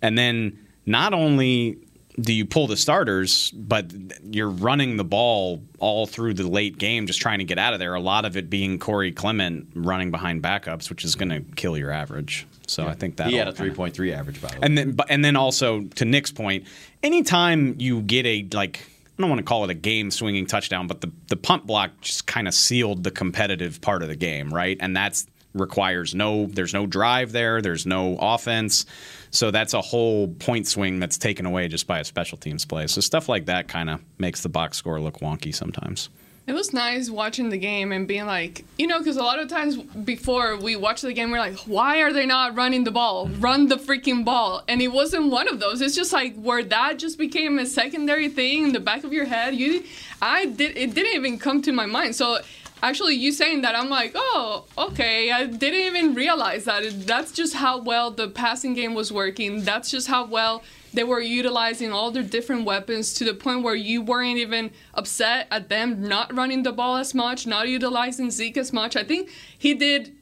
Speaker 3: And then not only do you pull the starters, but you're running the ball all through the late game, just trying to get out of there. A lot of it being Corey Clement running behind backups, which is going to kill your average. So I think that
Speaker 2: he had a
Speaker 3: all kinda-
Speaker 2: 3.3 average, by the way.
Speaker 3: and then, but- and then also to Nick's point, anytime you get a like, I don't want to call it a game swinging touchdown, but the the punt block just kind of sealed the competitive part of the game, right? And that's requires no, there's no drive there, there's no offense, so that's a whole point swing that's taken away just by a special teams play. So stuff like that kind of makes the box score look wonky sometimes.
Speaker 4: It was nice watching the game and being like, you know, because a lot of times before we watch the game, we're like, why are they not running the ball? Run the freaking ball. And it wasn't one of those. It's just like where that just became a secondary thing in the back of your head. You, I did. It didn't even come to my mind. So actually, you saying that, I'm like, oh, okay. I didn't even realize that. That's just how well the passing game was working. That's just how well they were utilizing all their different weapons to the point where you weren't even upset at them not running the ball as much, not utilizing Zeke as much. I think he did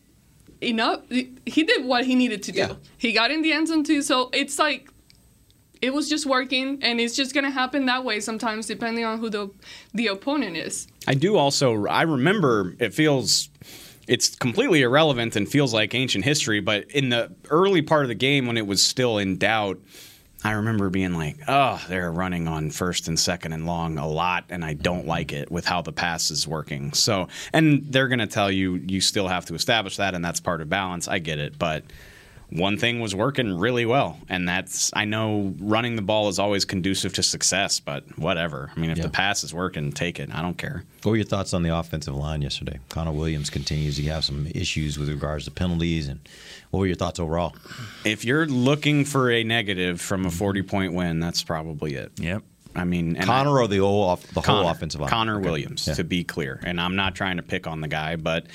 Speaker 4: enough. He did what he needed to do.
Speaker 2: Yeah.
Speaker 4: He got in the end zone too. So it's like it was just working, and it's just gonna happen that way sometimes, depending on who the the opponent is.
Speaker 3: I do also. I remember it feels. It's completely irrelevant and feels like ancient history, but in the early part of the game when it was still in doubt, I remember being like, "Oh, they're running on first and second and long a lot, and I don't like it with how the pass is working." So, and they're going to tell you you still have to establish that, and that's part of balance. I get it, but one thing was working really well, and that's I know running the ball is always conducive to success, but whatever. I mean, if
Speaker 2: Yeah.
Speaker 3: the pass is working, take it. I don't care.
Speaker 2: What were your thoughts on the offensive line yesterday? Connor Williams continues to have some issues with regards to penalties, and what were your thoughts overall?
Speaker 3: If you're looking for a negative from a mm-hmm. 40 point win, that's probably it.
Speaker 5: Yep.
Speaker 3: I mean, and
Speaker 2: Connor
Speaker 3: I,
Speaker 2: or the whole off, the whole offensive line?
Speaker 3: Connor
Speaker 2: Okay.
Speaker 3: Williams,
Speaker 2: Yeah.
Speaker 3: to be clear. And I'm not trying to pick on the guy, but I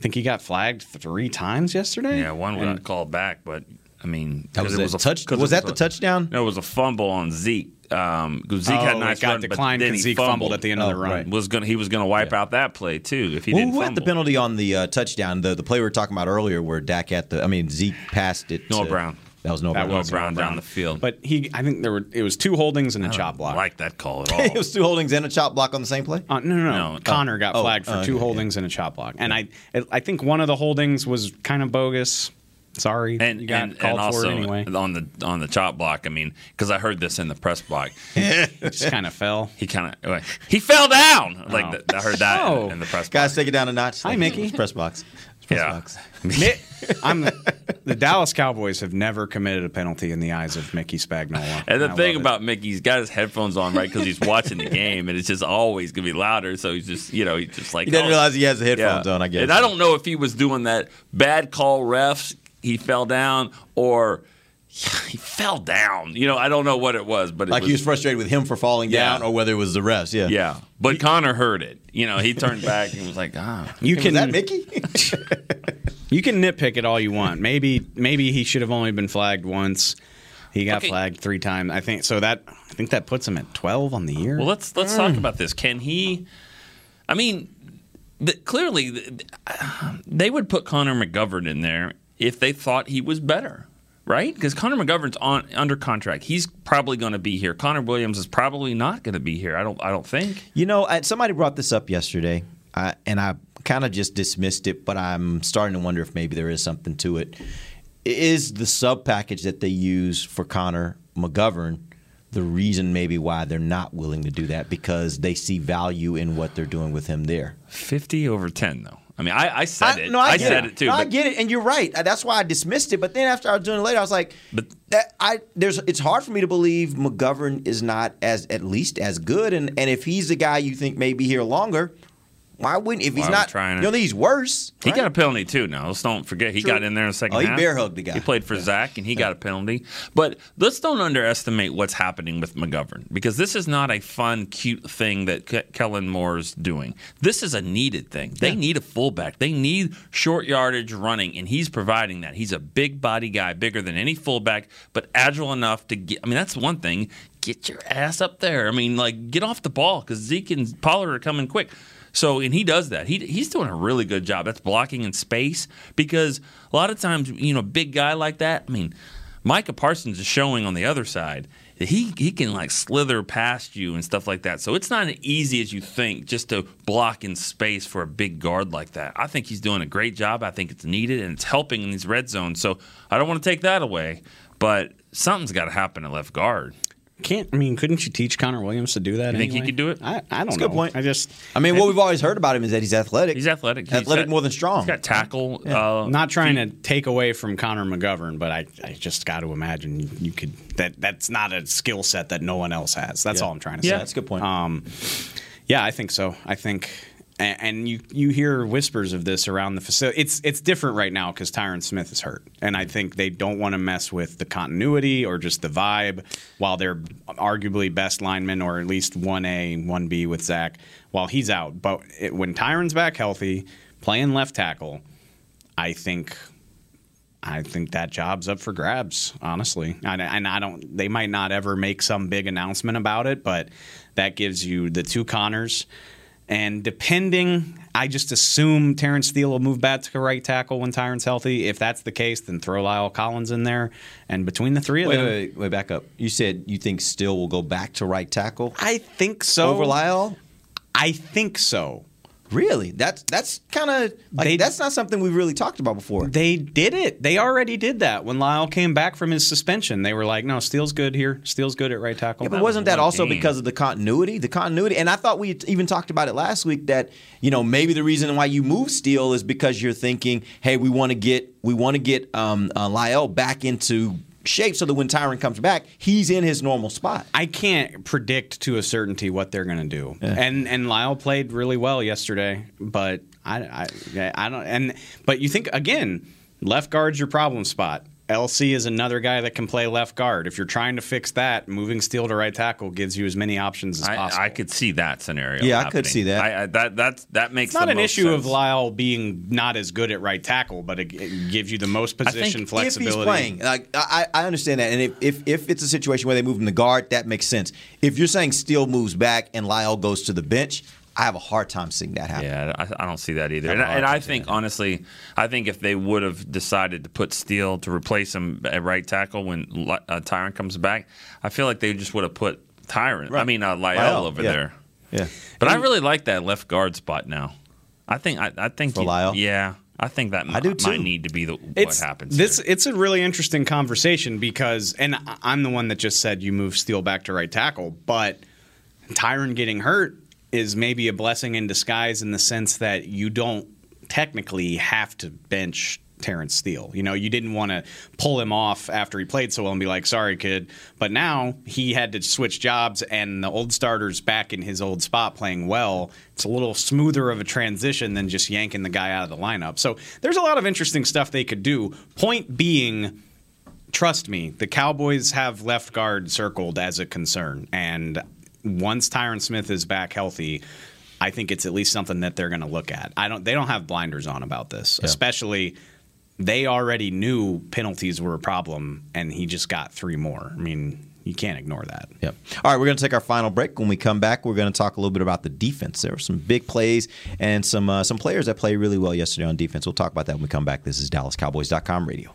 Speaker 3: think he got flagged three times yesterday.
Speaker 5: Yeah, one
Speaker 3: And-
Speaker 5: got called back, but I mean,
Speaker 2: That
Speaker 5: 'cause
Speaker 2: was
Speaker 5: it was a
Speaker 2: touch-
Speaker 5: 'cause
Speaker 2: was
Speaker 5: it
Speaker 2: that the touchdown?
Speaker 5: No, it was a fumble on Zeke. Um, 'cause Zeke had a
Speaker 3: Oh,
Speaker 5: nice
Speaker 3: got
Speaker 5: run, but
Speaker 3: declined
Speaker 5: then
Speaker 3: 'cause
Speaker 5: he
Speaker 3: Zeke fumbled at the end of the
Speaker 2: Oh,
Speaker 3: run.
Speaker 2: right.
Speaker 5: Was gonna he was gonna wipe out that play too if he
Speaker 2: Who,
Speaker 5: didn't
Speaker 2: who had the penalty on the uh, touchdown? The the play we were talking about earlier, where Dak at the. I mean, Zeke passed it.
Speaker 5: Noah
Speaker 2: to-
Speaker 5: Brown.
Speaker 2: That was Noah
Speaker 3: That
Speaker 2: Brown.
Speaker 3: was
Speaker 5: Brown down the field.
Speaker 3: But he, I think there were it was two holdings and a chop block.
Speaker 5: like that call at all.
Speaker 2: it was two holdings and a chop block on the same play.
Speaker 3: Uh, no, no, no,
Speaker 5: No.
Speaker 3: Connor got
Speaker 2: Oh,
Speaker 3: flagged for
Speaker 2: uh,
Speaker 3: two
Speaker 2: yeah,
Speaker 3: holdings and a chop block, and I, I think one of the holdings was kind of bogus. Sorry,
Speaker 5: and
Speaker 3: you got
Speaker 5: and,
Speaker 3: called
Speaker 5: and
Speaker 3: for
Speaker 5: also
Speaker 3: it anyway.
Speaker 5: on the on the chop block. I mean, because I heard this in the press block.
Speaker 3: just kind of fell.
Speaker 5: He kind of he fell down. Like
Speaker 3: Oh.
Speaker 5: th- I heard that
Speaker 3: Oh.
Speaker 5: in, in the press.
Speaker 2: Guys, take it down a notch.
Speaker 3: Hi, Mickey.
Speaker 2: Press box.
Speaker 5: Yeah.
Speaker 3: Nick, I'm the, the Dallas Cowboys have never committed a penalty in the eyes of Mickey Spagnola.
Speaker 5: And the thing
Speaker 3: love it.
Speaker 5: about Mickey, he's got his headphones on right because he's watching the game, and it's just always gonna be louder. So he's just, you know, he's just like
Speaker 2: He doesn't
Speaker 5: oh.
Speaker 2: realize he has the headphones
Speaker 5: Yeah.
Speaker 2: on, I guess.
Speaker 5: And I don't know if he was doing that bad call refs, he fell down, or he fell down. You know, I don't know what it was, but it
Speaker 2: Like he was frustrated with him for falling
Speaker 5: Yeah.
Speaker 2: down or whether it was the refs. Yeah.
Speaker 5: Yeah, but Connor heard it. You know, he turned back and was like, "Ah,
Speaker 3: You
Speaker 2: Was
Speaker 3: can
Speaker 2: that Mickey?
Speaker 3: you can nitpick it all you want. Maybe maybe he should have only been flagged once. He got
Speaker 5: Okay.
Speaker 3: flagged three times. I think so. That I think that puts him at twelve on the year.
Speaker 5: Well, let's let's talk about this. Can he? I mean, the, clearly the, they would put Connor McGovern in there if they thought he was better, right? Because Connor McGovern's on under contract. He's probably going to be here. Connor Williams is probably not going to be here. I don't. I don't think.
Speaker 2: You know, somebody brought this up yesterday, uh, and I kind of just dismissed it, but I'm starting to wonder if maybe there is something to it. Is the sub package that they use for Connor McGovern the reason maybe why they're not willing to do that? Because they see value in what they're doing with him there.
Speaker 5: Fifty over ten, though. I mean, I, I said
Speaker 2: I,
Speaker 5: it.
Speaker 2: no, I, get
Speaker 5: said
Speaker 2: it.
Speaker 5: it, too.
Speaker 2: No, I get it, and you're right. Uh, That's why I dismissed it. But then after I was doing it later, I was like,
Speaker 5: But-
Speaker 2: that, I there's it's hard for me to believe McGovern is not as at least as good. And and if he's the guy you think may be here longer, why wouldn't if he's
Speaker 5: Why
Speaker 2: not?
Speaker 5: trying
Speaker 2: you
Speaker 5: it?
Speaker 2: don't think he's worse.
Speaker 5: He
Speaker 2: right?
Speaker 5: got a penalty too. Now let's don't forget he
Speaker 2: True.
Speaker 5: got in there in the second
Speaker 2: Oh, he
Speaker 5: half.
Speaker 2: bear hugged the guy.
Speaker 5: He played for Zack and he got a penalty. But let's don't underestimate what's happening with McGovern because this is not a fun, cute thing that Ke- Kellen Moore's doing. This is a needed thing. They need a fullback. They need short yardage running, and he's providing that. He's a big body guy, bigger than any fullback, but agile enough to get. I mean, that's one thing. Get your ass up there. I mean, like get off the ball because Zeke and Pollard are coming quick. So, and he does that. He, he's doing a really good job. That's blocking in space because a lot of times, you know, big guy like that. I mean, Micah Parsons is showing on the other side that he he can like slither past you and stuff like that. So it's not as easy as you think just to block in space for a big guard like that. I think he's doing a great job. I think it's needed and it's helping in these red zones. So I don't want to take that away, but something's got to happen at left guard.
Speaker 3: Can't I mean? Couldn't you teach Connor Williams to do that?
Speaker 5: You think he could do it?
Speaker 3: I, I don't
Speaker 2: That's
Speaker 3: know.
Speaker 2: good point.
Speaker 3: I just
Speaker 2: I mean, what we've always heard about him is that he's athletic.
Speaker 5: He's athletic. He's
Speaker 2: athletic
Speaker 5: got-
Speaker 2: more than strong.
Speaker 5: He's got tackle. Uh,
Speaker 3: not trying to take away from Connor McGovern, but I, I just got to imagine you could that that's not a skill set that no one else has. That's
Speaker 2: Yeah.
Speaker 3: all I'm trying to
Speaker 2: Yeah,
Speaker 3: say.
Speaker 2: that's a good point.
Speaker 3: Um, yeah, I think so. I think, and, and you you hear whispers of this around the facility. It's it's different right now because Tyron Smith is hurt, and I think they don't want to mess with the continuity or just the vibe while they're arguably best linemen or at least one A, one B with Zack while he's out. But it, when Tyron's back healthy, playing left tackle, I think I think that job's up for grabs, honestly. And, and I don't. They might not ever make some big announcement about it, but that gives you the two Connors. And depending, I just assume Terence Steele will move back to right tackle when Tyron's healthy. If that's the case, then throw La'el Collins in there. And between the three of
Speaker 2: Wait,
Speaker 3: them,
Speaker 2: wait, wait, wait, back up. You said you think Steele will go back to right tackle
Speaker 3: I think so.
Speaker 2: over La'el?
Speaker 3: I think so.
Speaker 2: Really? That's that's kind of like
Speaker 3: They-
Speaker 2: that's not something we've really talked about before.
Speaker 3: They did it. They already did that when La'el came back from his suspension. They were like, "No, Steele's good here. Steele's good at right tackle."
Speaker 2: Yeah, but
Speaker 5: That
Speaker 2: wasn't
Speaker 5: was
Speaker 2: that also
Speaker 5: game.
Speaker 2: because of the continuity? The continuity, and I thought we even talked about it last week that you know maybe the reason why you move Steele is because you're thinking, hey, we want to get we want to get um, uh, La'el back into shape so that when Tyron comes back, he's in his normal spot.
Speaker 3: I can't predict to a certainty what they're going to do. And and La'el played really well yesterday, but I, I I don't and but you think again, left guard's your problem spot. LC is another guy that can play left guard. If you're trying to fix that, moving Steele to right tackle gives you as many options as possible.
Speaker 5: I, I could see that scenario.
Speaker 2: Yeah, I could see that.
Speaker 5: I, I, that that that makes
Speaker 3: it's not
Speaker 5: the
Speaker 3: an
Speaker 5: most
Speaker 3: issue of. La'el being not as good at right tackle, but it, it gives you the most position flexibility.
Speaker 2: If he's playing, like I, I understand that, and if, if if it's a situation where they move him to guard, that makes sense. If you're saying Steele moves back and La'el goes to the bench, I have a hard time seeing that happen.
Speaker 5: Yeah, I, I don't see that either.
Speaker 2: Have
Speaker 5: And, and I think honestly, I think if they would have decided to put Steele to replace him at right tackle when uh, Tyron comes back, I feel like they just would have put Tyron. I mean, uh, La'el,
Speaker 2: La'el,
Speaker 5: over
Speaker 2: yeah.
Speaker 5: there.
Speaker 2: Yeah.
Speaker 5: But I really like that left guard spot now. I think I, I think
Speaker 2: For La'el?
Speaker 5: Yeah, I think that
Speaker 3: I do
Speaker 5: might
Speaker 3: too.
Speaker 5: need to be the, what
Speaker 3: it's,
Speaker 5: happens.
Speaker 3: This it's a really interesting conversation because, and I- I'm the one that just said you move Steele back to right tackle, but Tyron getting hurt is maybe a blessing in disguise in the sense that you don't technically have to bench Terence Steele. You know, you didn't want to pull him off after he played so well and be like, "Sorry, kid," but now he had to switch jobs, and the old starter's back in his old spot playing well. It's a little smoother of a transition than just yanking the guy out of the lineup. So there's a lot of interesting stuff they could do. Point being trust me, the Cowboys have left guard circled as a concern. And once Tyron Smith is back healthy, I think it's at least something that they're going to look at. I don't. They don't have blinders on about this, especially. They already knew penalties were a problem, and he just got three more. I mean, you can't ignore that.
Speaker 2: Yep. All right, we're going to take our final break. When we come back, we're going to talk a little bit about the defense. There were some big plays and some uh, some players that played really well yesterday on defense. We'll talk about that when we come back. This is DallasCowboys.com radio.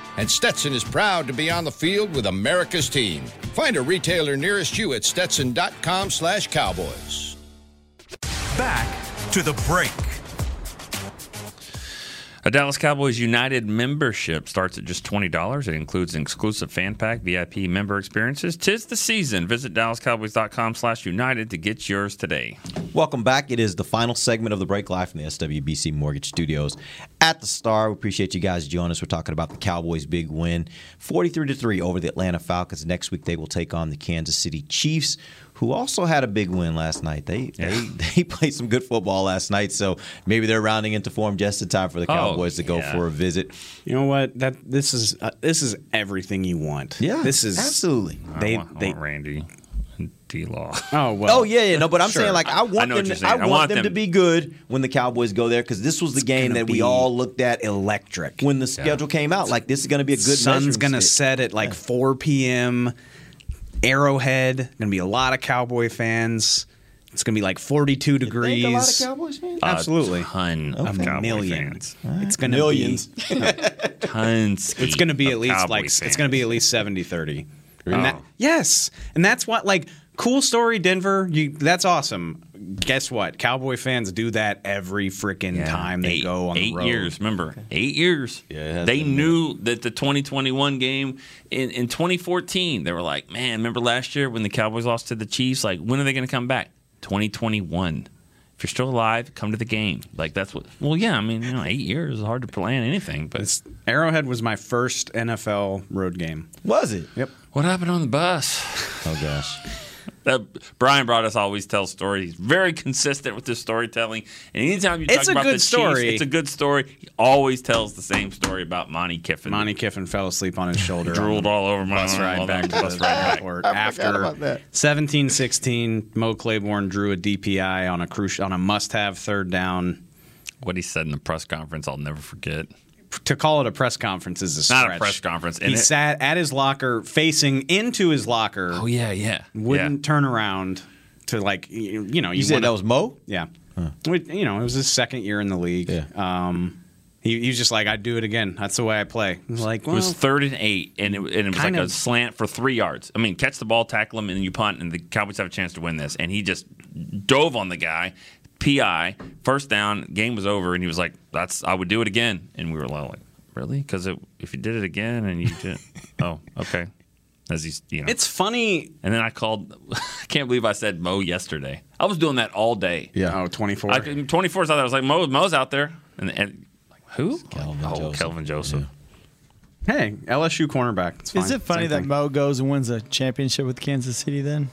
Speaker 8: and Stetson is proud to be on the field with America's team. Find a retailer nearest you at stetson.com slash cowboys.
Speaker 1: Back to the break.
Speaker 5: A Dallas Cowboys United membership starts at just $20. It includes an exclusive fan pack, VIP member experiences. Tis the season. Visit DallasCowboys.com slash United to get yours today.
Speaker 2: Welcome back. It is the final segment of the break live from the SWBC Mortgage Studios at the Star. We appreciate you guys joining us. We're talking about the Cowboys' big win, 43 to 3 over the Atlanta Falcons. Next week they will take on the Kansas City Chiefs, who also had a big win last night. They they they played some good football last night, so maybe they're rounding into form just in time for the
Speaker 3: Oh,
Speaker 2: Cowboys to go
Speaker 3: yeah.
Speaker 2: for a visit.
Speaker 3: You know what? That this is uh, this is everything you want.
Speaker 2: Yeah,
Speaker 3: this is
Speaker 2: absolutely.
Speaker 3: They
Speaker 5: I want, I
Speaker 3: they
Speaker 5: want Randy and D Law.
Speaker 3: Oh well.
Speaker 2: oh yeah, yeah, no, but I'm
Speaker 5: Sure.
Speaker 2: saying like I
Speaker 5: I
Speaker 2: want
Speaker 5: know
Speaker 2: them. To, I,
Speaker 5: saying. I
Speaker 2: want,
Speaker 5: want
Speaker 2: them, to be good when the Cowboys go there because this was the game
Speaker 3: gonna
Speaker 2: that we all looked at
Speaker 3: electric
Speaker 2: when the schedule came out. Like this is going to be a good.
Speaker 3: Sun's gonna set at like 4 p.m. Arrowhead. Gonna be a lot of Cowboy fans. It's gonna be like 42 degrees.
Speaker 2: think a lot of Cowboys fans?
Speaker 3: Absolutely.
Speaker 5: A ton of
Speaker 3: a
Speaker 5: Cowboy
Speaker 3: million.
Speaker 5: fans.
Speaker 3: It's gonna
Speaker 2: Millions.
Speaker 3: be
Speaker 5: Tons.
Speaker 3: It's gonna be at least
Speaker 5: Cowboy
Speaker 3: like
Speaker 5: fans.
Speaker 3: it's gonna be at least 70 30.
Speaker 5: Oh.
Speaker 3: And that, yes, and that's what like cool story Denver. You that's awesome. Guess what? Cowboy fans do that every freaking
Speaker 5: Yeah.
Speaker 3: time they
Speaker 5: eight,
Speaker 3: go on
Speaker 5: eight
Speaker 3: the road.
Speaker 5: years. Remember, eight years.
Speaker 2: Yeah,
Speaker 5: they
Speaker 2: been a
Speaker 5: knew that the 2021 game in, in 2014. They were like, man, remember last year when the Cowboys lost to the Chiefs? Like, when are they going to come back? 2021. If you're still alive, come to the game. Like that's what. Well, yeah. I mean, you know, eight years is hard to plan anything. But
Speaker 3: It's, Arrowhead was my first NFL road game.
Speaker 2: Was it?
Speaker 3: Yep.
Speaker 5: what happened on the bus?
Speaker 2: Oh gosh.
Speaker 5: That Bryan Broaddus always tells stories. He's very consistent with his storytelling. And anytime you
Speaker 3: It's
Speaker 5: talk
Speaker 3: a
Speaker 5: about
Speaker 3: good
Speaker 5: the
Speaker 3: story.
Speaker 5: Chiefs, it's a good story. He always tells the same story about Monte Kiffin.
Speaker 3: Monte Kiffin fell asleep on his shoulder.
Speaker 5: Drooled
Speaker 3: on
Speaker 5: all over my
Speaker 3: bus ride
Speaker 5: all
Speaker 3: back
Speaker 5: over
Speaker 3: to
Speaker 5: the bus
Speaker 3: the
Speaker 5: ride back.
Speaker 3: airport.
Speaker 5: I forgot
Speaker 3: After
Speaker 5: about that.
Speaker 3: 17-16, Mo Claiborne drew a DPI on a crucial on a must-have third down.
Speaker 5: What he said in the press conference, I'll never forget.
Speaker 3: To call it a press conference is a
Speaker 5: It's not a press conference, and
Speaker 3: He
Speaker 5: it-
Speaker 3: sat at his locker, facing into his locker.
Speaker 5: Oh yeah, yeah.
Speaker 3: Wouldn't turn around to like you you know.
Speaker 2: You said
Speaker 3: wanna-
Speaker 2: that was Mo?
Speaker 3: Yeah. We- You know, it was his second year in the league. Um, he, he was just like, I'd do it again. That's the way I play. I was like,
Speaker 5: it was third and eight, and it, and it was like
Speaker 3: kind
Speaker 5: a slant for three yards. I mean, catch the ball, tackle him, and then you punt, and the Cowboys have a chance to win this. And he just dove on the guy, PI, first down, game was over, and he was like, "That's I would do it again." And we were all like, "Really?" Because if you did it again, and you did, oh, okay. As he's, you know,
Speaker 3: it's funny.
Speaker 5: And then I called. I can't believe I said Mo yesterday. I was doing that all day.
Speaker 3: Yeah. Oh, 24.
Speaker 5: I, 24 is out there. I was like, Mo, Mo's out there, and, and like, who?
Speaker 2: Kelvin
Speaker 5: oh,
Speaker 2: Joseph.
Speaker 5: Kelvin Joseph.
Speaker 3: hey, LSU cornerback. It's fine.
Speaker 9: Is it funny
Speaker 3: Same
Speaker 9: that
Speaker 3: thing.
Speaker 9: Mo goes and wins a championship with Kansas City? Then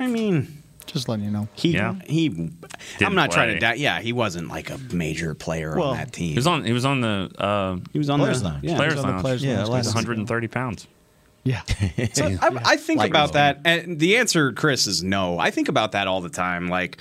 Speaker 3: I mean,
Speaker 9: just letting you know.
Speaker 3: He he. I'm not trying to
Speaker 5: play.
Speaker 3: doubt. Yeah, he wasn't like a major player
Speaker 9: Well,
Speaker 3: on that team.
Speaker 5: He was on. He was on the. Uh,
Speaker 3: He was on
Speaker 5: players
Speaker 3: the-
Speaker 5: lounge.
Speaker 3: yeah,
Speaker 5: players
Speaker 3: was on the
Speaker 5: lounge.
Speaker 3: players
Speaker 5: yeah,
Speaker 3: lounge.
Speaker 5: he's 130 pounds.
Speaker 9: Yeah.
Speaker 3: So I, I think
Speaker 5: Like
Speaker 3: about that, and the answer, Chris, is no. I think about that all the time. Like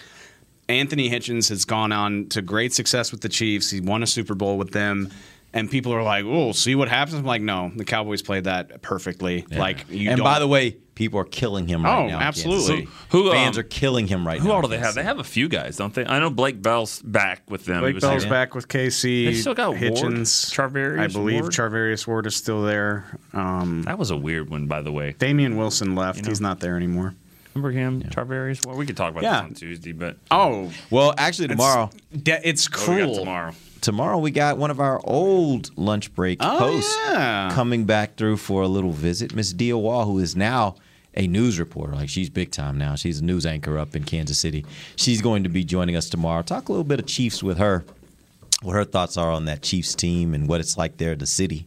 Speaker 3: Anthony Hitchens has gone on to great success with the Chiefs. He won a Super Bowl with them, and people are like, "Oh, see what happens." I'm like, "No, the Cowboys played that perfectly." Like, you
Speaker 2: and
Speaker 3: don't,
Speaker 2: by the way, people are killing him right
Speaker 3: Oh,
Speaker 2: now. in Kansas
Speaker 3: absolutely.
Speaker 2: City.
Speaker 5: Who,
Speaker 2: fans
Speaker 5: um,
Speaker 2: are killing him right
Speaker 5: Who
Speaker 2: now.
Speaker 5: Who all do they have? They have a few guys, don't they? I know Blake Bell's back with them. He
Speaker 3: Blake Bell's
Speaker 5: here.
Speaker 3: back with KC.
Speaker 5: They still got Ward,
Speaker 3: Hitchens,
Speaker 5: Charvarius
Speaker 3: I believe
Speaker 5: Ward?
Speaker 3: Charvarius Ward is still there. Um,
Speaker 5: That was a weird one, by the way.
Speaker 3: Damien Wilson left.
Speaker 5: You know?
Speaker 3: He's not there anymore.
Speaker 5: Remember him, Charvarius? Well, we could talk about
Speaker 3: Yeah.
Speaker 5: this on Tuesday, but
Speaker 3: Oh,
Speaker 2: Well, actually,
Speaker 3: It's-
Speaker 2: tomorrow.
Speaker 3: de- it's
Speaker 5: what do we got
Speaker 3: cruel.
Speaker 5: tomorrow.
Speaker 2: Tomorrow we got one of our old lunch break
Speaker 3: Oh,
Speaker 2: hosts
Speaker 3: yeah.
Speaker 2: coming back through for a little visit. Miss Dia Wall, who is now a news reporter, like she's big time now. She's a news anchor up in Kansas City. She's going to be joining us tomorrow. Talk a little bit of Chiefs with her, what her thoughts are on that Chiefs team and what it's like there at the city,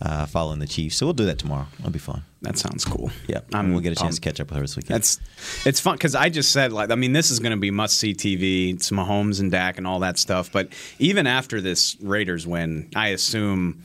Speaker 2: uh, following the Chiefs. So we'll do that tomorrow. It'll be fun.
Speaker 3: That sounds cool.
Speaker 2: Yeah, we'll get a chance
Speaker 3: pumped.
Speaker 2: to catch up with her this weekend.
Speaker 3: That's it's fun because I just said like I mean this is going to be must see TV. It's Mahomes and Dak and all that stuff. But even after this Raiders win, I assume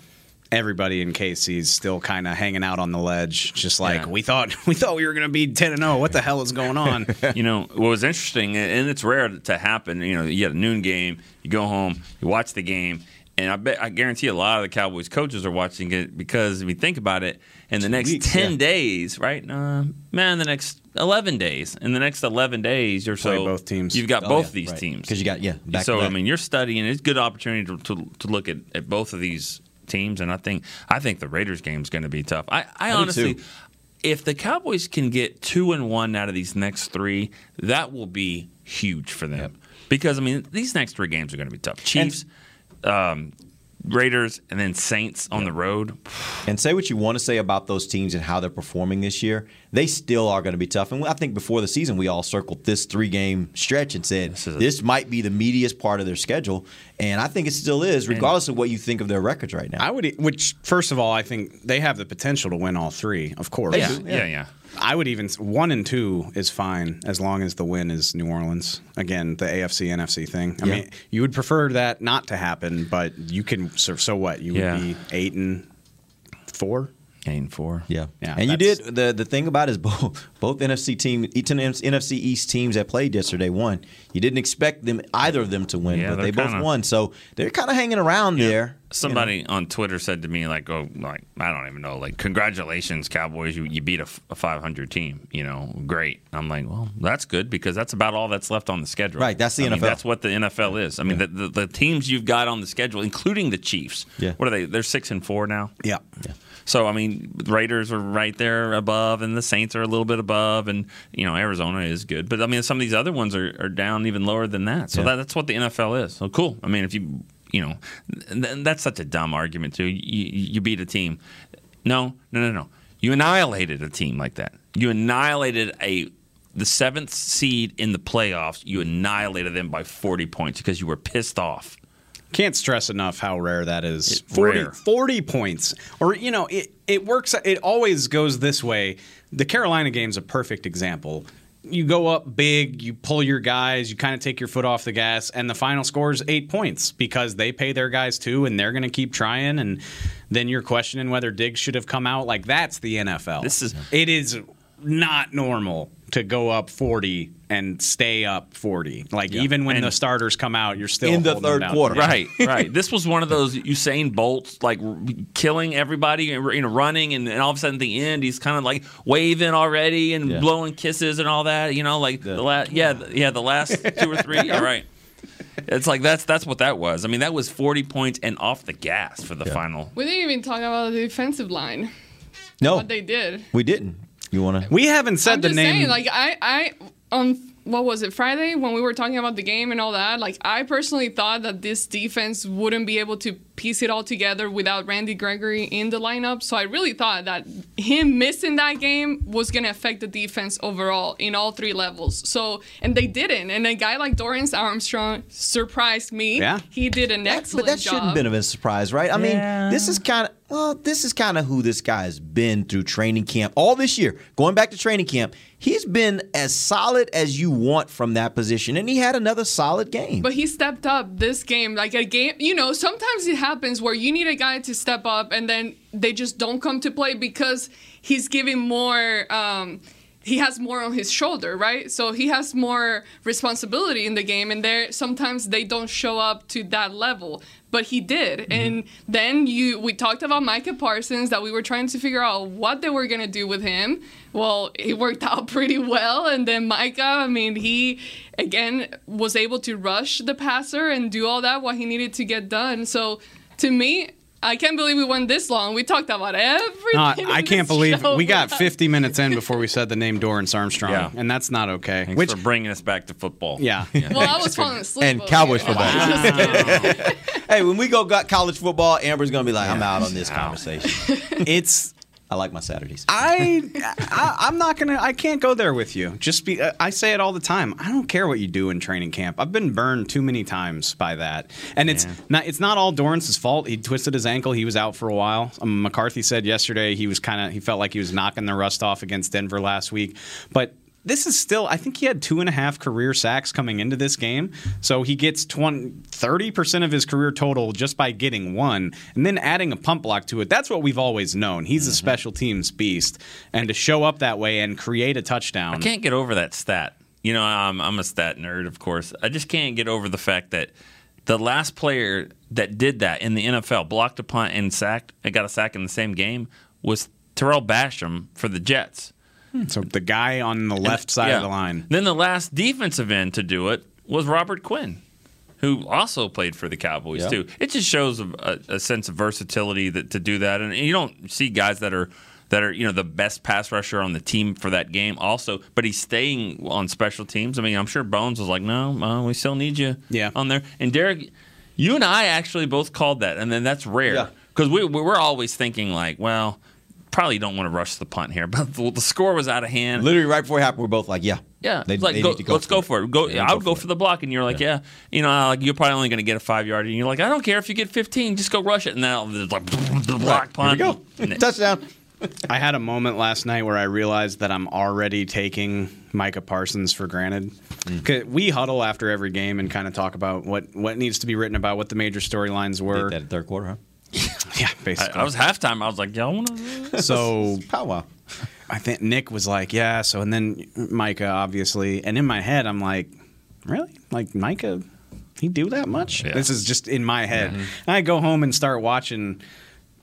Speaker 3: everybody in KC's still kind of hanging out on the ledge, just like
Speaker 5: Yeah.
Speaker 3: we thought. We thought we were going to be ten and zero. What the hell is going on?
Speaker 5: you know what was interesting, and it's rare to happen. You know, you had a noon game, you go home, you watch the game, and I bet I guarantee a lot of the Cowboys coaches are watching it because if you think about it, in the next
Speaker 2: weeks,
Speaker 5: ten
Speaker 2: yeah.
Speaker 5: days, right? Uh, man, the next eleven days, in the next eleven days or
Speaker 3: Play
Speaker 5: so,
Speaker 3: both teams.
Speaker 5: You've got
Speaker 2: Oh,
Speaker 5: both
Speaker 2: yeah,
Speaker 5: these
Speaker 2: right.
Speaker 5: teams
Speaker 2: 'Cause you got- yeah, back
Speaker 5: so I mean, you're studying. It's a good opportunity to, to, to look at, at both of these teams, and I think I think the Raiders game is going to be tough. I, I, honestly
Speaker 2: too.
Speaker 5: if the Cowboys can get two and one out of these next three, that will be huge for them. Because I mean, these next three games are going to be tough. Chiefs, um, Raiders, and then Saints on the road.
Speaker 2: And say what you want to say about those teams and how they're performing this year, they still are going to be tough. And I think before the season, we all circled this three game stretch and said this,
Speaker 5: is a-
Speaker 2: might be the meatiest part of their schedule. And I think it still is, regardless of what you think of their records right now.
Speaker 3: I would, e, which first of all, I think they have the potential to win all three. Of course,
Speaker 2: They
Speaker 5: Yeah,
Speaker 2: do,
Speaker 5: yeah, yeah.
Speaker 3: I would even one and two is fine as long as the win is New Orleans. Again, the AFC NFC thing. I
Speaker 2: Yeah.
Speaker 3: mean, you would prefer that not to happen, but you can. So, so what? You would be eight and four.
Speaker 5: And four.
Speaker 2: Yeah,
Speaker 3: Yeah,
Speaker 2: and you did the the thing about it is both both NFC team, NFC East teams that played yesterday won. You didn't expect them either of them to win,
Speaker 5: Yeah,
Speaker 2: but they both
Speaker 5: kinda-
Speaker 2: won. So they're kind of hanging around there.
Speaker 5: Somebody on Twitter said to me, like, "Oh, like I don't even know, like, congratulations, Cowboys, you, you beat a 500 team. You know, great." I'm like, "Well, that's good because that's about all that's left on the schedule."
Speaker 2: Right, that's the
Speaker 5: I mean,
Speaker 2: NFL.
Speaker 5: that's what the NFL is. I mean, the, the, the teams you've got on the schedule, including the Chiefs.
Speaker 2: Yeah.
Speaker 5: What are they? They're six and four now.
Speaker 3: Yeah. yeah.
Speaker 5: So I mean, Raiders are right there above, and the Saints are a little bit above, and you know Arizona is good, but I mean some of these other ones are, are down even lower than that. So
Speaker 2: Yeah.
Speaker 5: that, that's what the NFL is. So cool. I mean, if you you know, that's such a dumb argument too. You, you beat a team. No, no, no, no. You annihilated a team like that. You annihilated a the seventh seed in the playoffs. You annihilated them by forty points because you were pissed off.
Speaker 3: Can't stress enough how rare that is.
Speaker 5: It's
Speaker 3: 40,
Speaker 5: rare.
Speaker 3: 40 points. Or, you know, it, it works, it always goes this way. The Carolina game's a perfect example. you go up big, you pull your guys, you kind of take your foot off the gas, and the final score is eight points because they pay their guys too, and they're going to keep trying. And then you're questioning whether Diggs should have come out. Like that's the NFL. This is it is not normal to go up 40 and stay up 40. Like even when
Speaker 5: And-
Speaker 3: the starters come out, you're still
Speaker 2: In the
Speaker 3: holding them
Speaker 2: third
Speaker 3: down.
Speaker 2: quarter.
Speaker 3: Yeah.
Speaker 5: Right, right. This was one of those Usain Bolts like killing everybody, you know, running, and, and all of a sudden at the end he's kind of like waving already and
Speaker 2: Yeah.
Speaker 5: blowing kisses and all that. You know, like the, last, yeah, th- yeah, the last two or three. All right. It's like that's that's what that was. I mean, that was forty points and off the gas for the final.
Speaker 4: We didn't even talk about the defensive line.
Speaker 2: No,
Speaker 4: What they did.
Speaker 2: we didn't. You want to?
Speaker 3: We haven't said
Speaker 4: I'm
Speaker 3: the
Speaker 4: just
Speaker 3: name.
Speaker 4: saying, like I, I on what was it Friday when we were talking about the game and all that. Like I personally thought that this defense wouldn't be able to piece it all together without Randy Gregory in the lineup. So I really thought that him missing that game was gonna affect the defense overall in all three levels. So and they didn't. And a guy like Dorance Armstrong surprised me.
Speaker 2: Yeah.
Speaker 4: he did an
Speaker 2: But
Speaker 4: excellent job.
Speaker 2: But that
Speaker 4: job.
Speaker 2: shouldn't have been a surprise, right? I mean, this is kind of well, this is kind of who this guy's been through training camp all this year. Going back to training camp, he's been as solid as you want from that position, and he had another solid game.
Speaker 4: But he stepped up this game. Like a game, you know, sometimes it happens where you need a guy to step up and then they just don't come to play because he's giving more. Um, he has more on his shoulder, right? So he has more responsibility in the game, and there sometimes they don't show up to that level. But he did, and then you we talked about Micah Parsons that we were trying to figure out what they were gonna do with him. Well, it worked out pretty well, and then Micah, I mean, he again was able to rush the passer and do all that what he needed to get done. So to me. I can't believe we went this long. We talked about everything.
Speaker 3: No, I can't believe we got 50 minutes in before we said the name Dorance Armstrong,
Speaker 5: Yeah.
Speaker 3: and that's not okay.
Speaker 5: Thanks
Speaker 3: Which
Speaker 5: for bringing us back to football.
Speaker 3: Yeah.
Speaker 4: Well, I was falling asleep.
Speaker 2: and
Speaker 4: over
Speaker 2: Cowboys
Speaker 4: here.
Speaker 2: football.
Speaker 4: Just kidding.
Speaker 2: hey, when we go got college football, Amber's gonna be like, "I'm out on this conversation."
Speaker 3: it's
Speaker 2: I like my Saturdays.
Speaker 3: I, I I'm not gonna. I can't go there with you. Just be. uh, I say it all the time. I don't care what you do in training camp. I've been burned too many times by that. And it's not. It's not all Dorance's fault. He twisted his ankle. He was out for a while. Um, McCarthy said yesterday he was kind of. He felt like he was knocking the rust off against Denver last week. But this is still. I think he had two and a half career sacks coming into this game. So he gets 30 percent of his career total just by getting one, and then adding a pump block to it. That's what we've always known. He's a mm-hmm. special teams beast, and to show up that way and create a touchdown.
Speaker 5: I can't get over that stat. You know, I'm, I'm a stat nerd, of course. I just can't get over the fact that the last player that did that in the NFL, blocked a punt and sacked, and got a sack in the same game, was Tarell Basham for the Jets.
Speaker 3: So the guy on the left side of the line.
Speaker 5: Then the last defensive end to do it was Robert Quinn, who also played for the Cowboys
Speaker 2: Yeah.
Speaker 5: too. It just shows a, a, a sense of versatility that to do that, and you don't see guys that are that are you know the best pass rusher on the team for that game also. But he's staying on special teams. I mean, I'm sure Bones was like, no, uh, we still need you
Speaker 3: Yeah.
Speaker 5: on there. And Derek, you and I actually both called that, and then that's rare because we we we're always thinking like, well. Probably don't want to rush the punt here, but the, the score was out of hand.
Speaker 2: Literally right before it happened, we're both like, "Yeah,
Speaker 5: Yeah,
Speaker 2: They-
Speaker 5: like
Speaker 2: they
Speaker 5: go,
Speaker 2: need to go
Speaker 5: let's
Speaker 2: for
Speaker 5: go for it. Go,
Speaker 2: They need
Speaker 5: I would
Speaker 2: go
Speaker 5: go
Speaker 2: for
Speaker 5: for the block, and you're like, yeah, you know, like you're probably only going to get a five yard, and you're like, I don't care if you get 15, just go rush it. And now there's like the block punt.
Speaker 2: Here we go, touchdown."
Speaker 3: I had a moment last night where I realized that I'm already taking Micah Parsons for granted. Mm. 'Cause We huddle after every game and kind of talk about what, what needs to be written about, what the major storylines were.
Speaker 2: Did that third quarter, huh?
Speaker 3: Yeah,
Speaker 5: I,
Speaker 3: basically.
Speaker 5: I was halftime. I was like, y'all want to?
Speaker 3: so
Speaker 2: powwow.
Speaker 3: I think Nick was like, yeah. So and then Micah, obviously, and in my head, I'm like, really? Like Micah, he do that much?
Speaker 5: Yeah.
Speaker 3: This is just in my head. Mm-hmm. And I go home and start watching,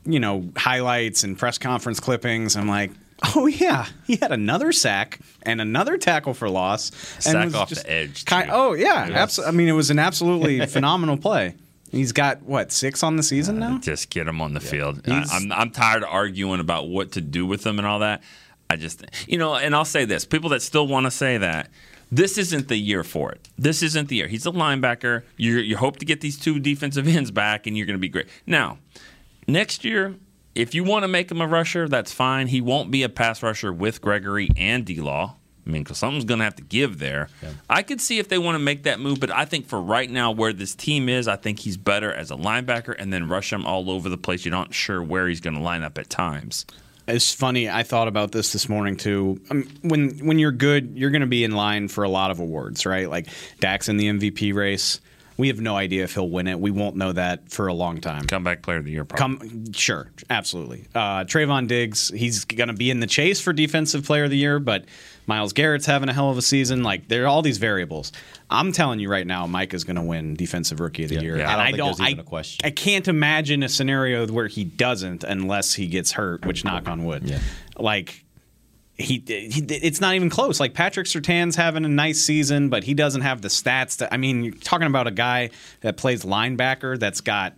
Speaker 3: you know, highlights and press conference clippings. I'm like. Oh yeah, he had another sack and another tackle for loss. and
Speaker 5: Sack
Speaker 3: was
Speaker 5: off
Speaker 3: just
Speaker 5: the edge,
Speaker 3: Kind,
Speaker 5: too.
Speaker 3: oh yeah,
Speaker 5: Yes.
Speaker 3: abso- I mean, it was an absolutely phenomenal play. He's got what six on the season uh, now.
Speaker 5: Just get him on the field. I,
Speaker 3: He's-
Speaker 5: I'm I'm tired of arguing about what to do with him and all that. I just, you know, and I'll say this: people that still want to say that. This isn't the year for it. This isn't the year. He's a linebacker. You you hope to get these two defensive ends back, and you're going to be great. Now, next year, if you want to make him a rusher, that's fine. He won't be a pass rusher with Gregory and D Law. I mean, because something's going to have to give there. I could see if they want to make that move, but I think for right now, where this team is, I think he's better as a linebacker and then rush him all over the place. You're not sure where he's going to line up at times.
Speaker 3: It's funny. I thought about this this morning too. Um, when when you're good, you're going to be in line for a lot of awards, right? Like Dak's in the MVP race. We have no idea if he'll win it. We won't know that for a long time.
Speaker 5: Comeback player of the year, probably.
Speaker 3: Come, sure, absolutely. Uh, Trevon Diggs, he's going to be in the chase for defensive player of the year, but Myles Garrett's having a hell of a season. Like there are all these variables. I'm telling you right now, Mike is going to win defensive rookie of the year.
Speaker 2: yeah, I
Speaker 3: And
Speaker 2: don't think there's even
Speaker 3: I,
Speaker 2: a question.
Speaker 3: I can't imagine a scenario where he doesn't unless he gets hurt, which knock on wood.
Speaker 2: Yeah.
Speaker 3: Like he, he it's not even close. Like Patrick Surtain's having a nice season, but he doesn't have the stats. To, I mean, you're talking about a guy that plays linebacker that's got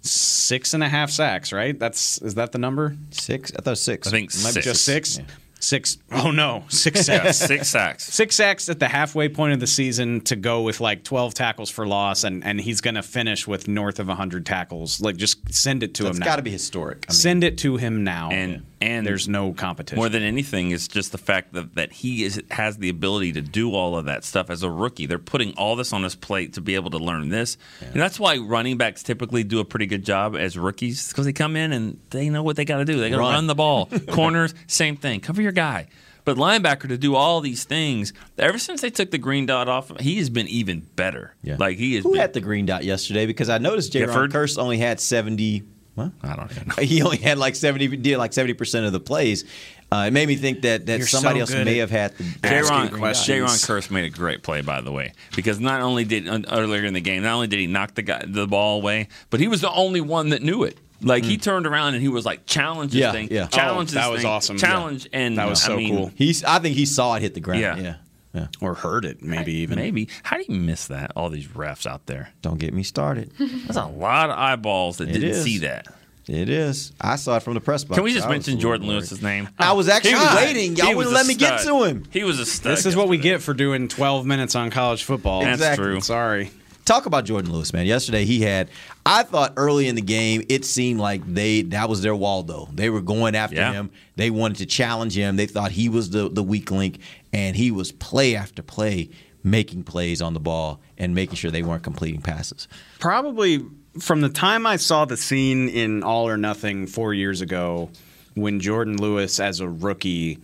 Speaker 3: six and a half sacks, right? That's is that the number?
Speaker 2: Six? I thought six.
Speaker 5: I think
Speaker 3: Might
Speaker 5: six.
Speaker 3: just six.
Speaker 2: Yeah.
Speaker 3: Six. Oh no, six
Speaker 5: Yeah,
Speaker 3: sacks.
Speaker 5: six sacks.
Speaker 3: Six sacks at the halfway point of the season to go with like 12 tackles for loss, and, and he's going to finish with north of 100 tackles. Like, just send it to
Speaker 2: That's
Speaker 3: him now.
Speaker 2: It's got to be historic. I mean,
Speaker 3: Send it to him now.
Speaker 5: And and
Speaker 3: there's no competition.
Speaker 5: More than anything, it's just the fact that, that he is, has the ability to do all of that stuff as a rookie. They're putting all this on his plate to be able to learn this. And that's why running backs typically do a pretty good job as rookies because they come in and they know what they got to do. They got to
Speaker 2: Run.
Speaker 5: run the ball. Corners, same thing. Cover your guy. But linebacker to do all these things, ever since they took the green dot off, he has been even better.
Speaker 2: Yeah.
Speaker 5: Like he is.
Speaker 2: Who had the green dot yesterday? Because I noticed J. Ron
Speaker 5: Gifford?
Speaker 2: Kearse only had seventy. Well,
Speaker 5: I don't even know.
Speaker 2: he only had like seventy. Did like seventy percent of the plays. Uh, it made me think that that
Speaker 3: You're
Speaker 2: somebody
Speaker 3: so
Speaker 2: else may have had the
Speaker 5: Jayron,
Speaker 2: green dot.
Speaker 5: Jayron Kearse made a great play, by the way, because not only did uh, earlier in the game, not only did he knock the guy, the ball away, but he was the only one that knew it. Like he mm. turned around and he was like challenge this
Speaker 2: Yeah,
Speaker 5: thing,
Speaker 2: yeah.
Speaker 5: challenge
Speaker 3: Oh,
Speaker 5: this
Speaker 3: that was
Speaker 5: thing,
Speaker 3: awesome.
Speaker 5: challenge, and
Speaker 3: That was
Speaker 5: I
Speaker 3: so
Speaker 5: mean,
Speaker 3: cool.
Speaker 2: He's. I think he saw it hit the ground.
Speaker 5: Yeah.
Speaker 2: Yeah. Yeah.
Speaker 3: or heard it, maybe even.
Speaker 5: Maybe how do you miss that? All these refs out there.
Speaker 2: Don't get me started.
Speaker 5: There's a lot of eyeballs that
Speaker 2: It
Speaker 5: didn't
Speaker 2: is.
Speaker 5: see that.
Speaker 2: It is. I saw it from the press box.
Speaker 5: Can we just
Speaker 2: I
Speaker 5: mention Jourdan
Speaker 2: worried.
Speaker 5: Lewis's name?
Speaker 2: I was actually
Speaker 5: God,
Speaker 2: waiting. Y'all wouldn't
Speaker 5: a
Speaker 2: let me get to him.
Speaker 5: He was a stud.
Speaker 3: This is what we get for doing 12 minutes on college football.
Speaker 5: That's true.
Speaker 3: Sorry.
Speaker 2: Talk about Jourdan Lewis, man. Yesterday he had. I thought early in the game it seemed like they that was their Waldo. They were going after
Speaker 5: Yeah.
Speaker 2: him. They wanted to challenge him. They thought he was the the weak link, and he was play after play making plays on the ball and making sure they weren't completing passes.
Speaker 3: Probably from the time I saw the scene in All or Nothing four years ago, when Jourdan Lewis, as a rookie,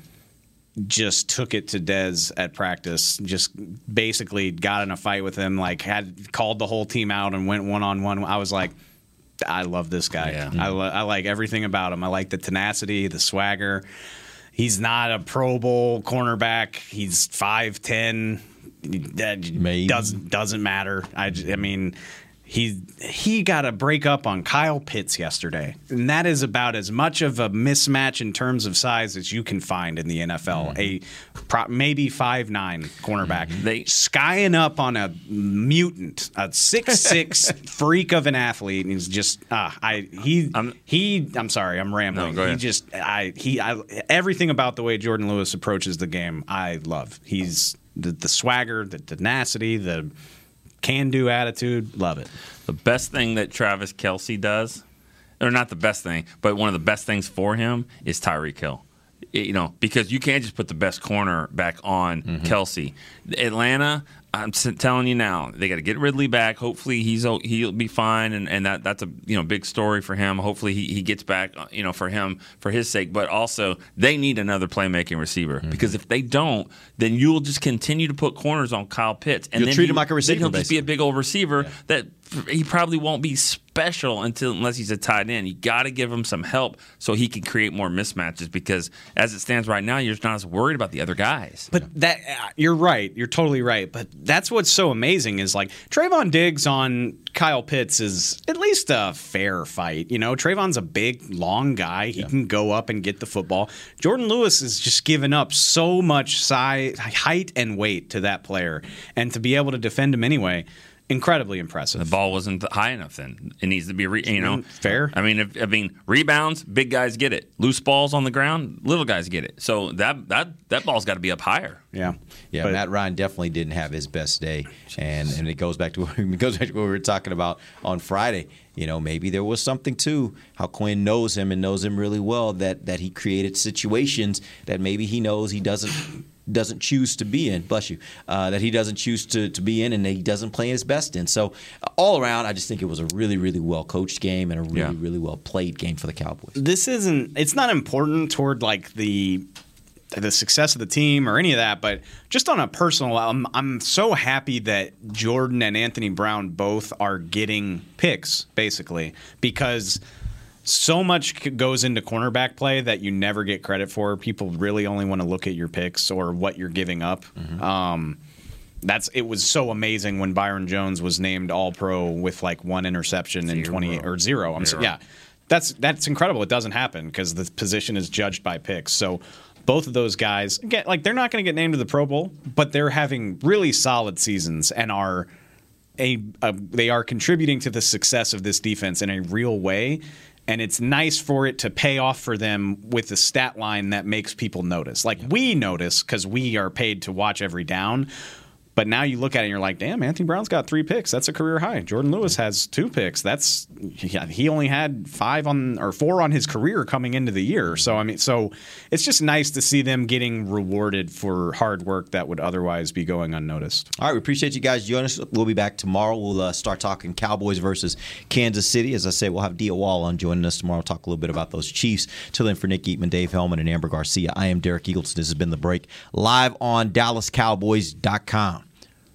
Speaker 3: just took it to Dez at practice, just basically got in a fight with him, like had called the whole team out and went one on one. I was like, I love this guy.
Speaker 5: Yeah.
Speaker 3: I, lo- I like everything about him. I like the tenacity, the swagger. He's not a Pro Bowl cornerback. He's five ten. That
Speaker 2: Maybe.
Speaker 3: doesn't doesn't matter. I, I mean, he he got a break up on Kyle Pitts yesterday, and that is about as much of a mismatch in terms of size as you can find in the NFL. A pro, maybe five nine cornerback,
Speaker 5: They-
Speaker 3: skying up on a mutant, a six six freak of an athlete, and he's just ah, I he
Speaker 5: I'm-
Speaker 3: he. I'm sorry, I'm rambling.
Speaker 5: No, go
Speaker 3: He just I he I everything about the way Jourdan Lewis approaches the game, I love. He's the, the swagger, the tenacity, the can do attitude. Love it.
Speaker 5: The best thing that Travis Kelce does, or not the best thing, but one of the best things for him is Tyreek Hill. It- You know, because you can't just put the best corner back on
Speaker 2: Mm-hmm.
Speaker 5: Kelce. Atlanta, I'm telling you now, they got to get Ridley back. Hopefully, he's he'll be fine, and, and that that's a you know big story for him. Hopefully, he, he gets back. uh, You know, for him for his sake, but also they need another playmaking receiver
Speaker 2: Mm-hmm.
Speaker 5: because if they don't, then you'll just continue to put corners on Kyle Pitts, and
Speaker 2: You'll
Speaker 5: then
Speaker 2: treat
Speaker 5: he-
Speaker 2: him like a
Speaker 5: then
Speaker 2: receiver,
Speaker 5: He'll just be a big old receiver that he probably won't be special until unless he's a tight end. You got to give him some help so he can create more mismatches because as it stands right now, you're just not as worried about the other guys.
Speaker 3: But that uh, you're right. You're totally right. But that's what's so amazing is like Trevon Diggs on Kyle Pitts is at least a fair fight. You know, Trevon's a big, long guy. He can go up and get the football. Jourdan Lewis is just giving up so much size, height, and weight to that player, and to be able to defend him anyway, incredibly impressive.
Speaker 5: The ball wasn't high enough then. It needs to be, re- you know, mm-hmm.
Speaker 3: Fair.
Speaker 5: I mean, if, I mean, rebounds, big guys get it. Loose balls on the ground, little guys get it. So that that that ball's got to be up higher.
Speaker 3: Yeah.
Speaker 2: Yeah,
Speaker 3: But-
Speaker 2: Matt Ryan definitely didn't have his best day, and and it goes back to it goes back to what we were talking about on Friday. You know, maybe there was something too how Quinn knows him and knows him really well that that he created situations that maybe he knows he doesn't doesn't choose to be in. Bless you. Uh, that he doesn't choose to, to be in, and that he doesn't play his best in. So all around, I just think it was a really, really well coached game and a really,
Speaker 3: Yeah.
Speaker 2: really well played game for the Cowboys.
Speaker 3: this isn't it's not important toward like the the success of the team or any of that but just on a personal level I'm, I'm so happy that jourdan and anthony brown both are getting picks basically because so much goes into cornerback play that you never get credit for people really only want to look at your picks or what you're giving up um, that's it was so amazing when Byron Jones was named All Pro with like one interception in twenty or zero. I'm so, yeah, that's that's incredible. It doesn't happen because the position is judged by picks. So both of those guys get like they're not going to get named to the Pro Bowl, but they're having really solid seasons and are a, a they are contributing to the success of this defense in a real way. And it's nice for it to pay off for them with a stat line that makes people notice. Like we notice because we are paid to watch every down. But now you look at it and you're like, damn, Anthony Brown's got three picks. That's a career high. Jourdan Lewis has two picks. That's yeah, he only had five on or four on his career coming into the year. So I mean, so it's just nice to see them getting rewarded for hard work that would otherwise be going unnoticed.
Speaker 2: All right, we appreciate you guys joining us. We'll be back tomorrow. We'll uh, start talking Cowboys versus Kansas City. As I say, we'll have Dia Wall on joining us tomorrow. We'll Talk a little bit about those Chiefs. Till then, for Nick Eatman, Dave Helman, and Amber Garcia, I am Derek Eagleton. This has been The Break, live on DallasCowboys.com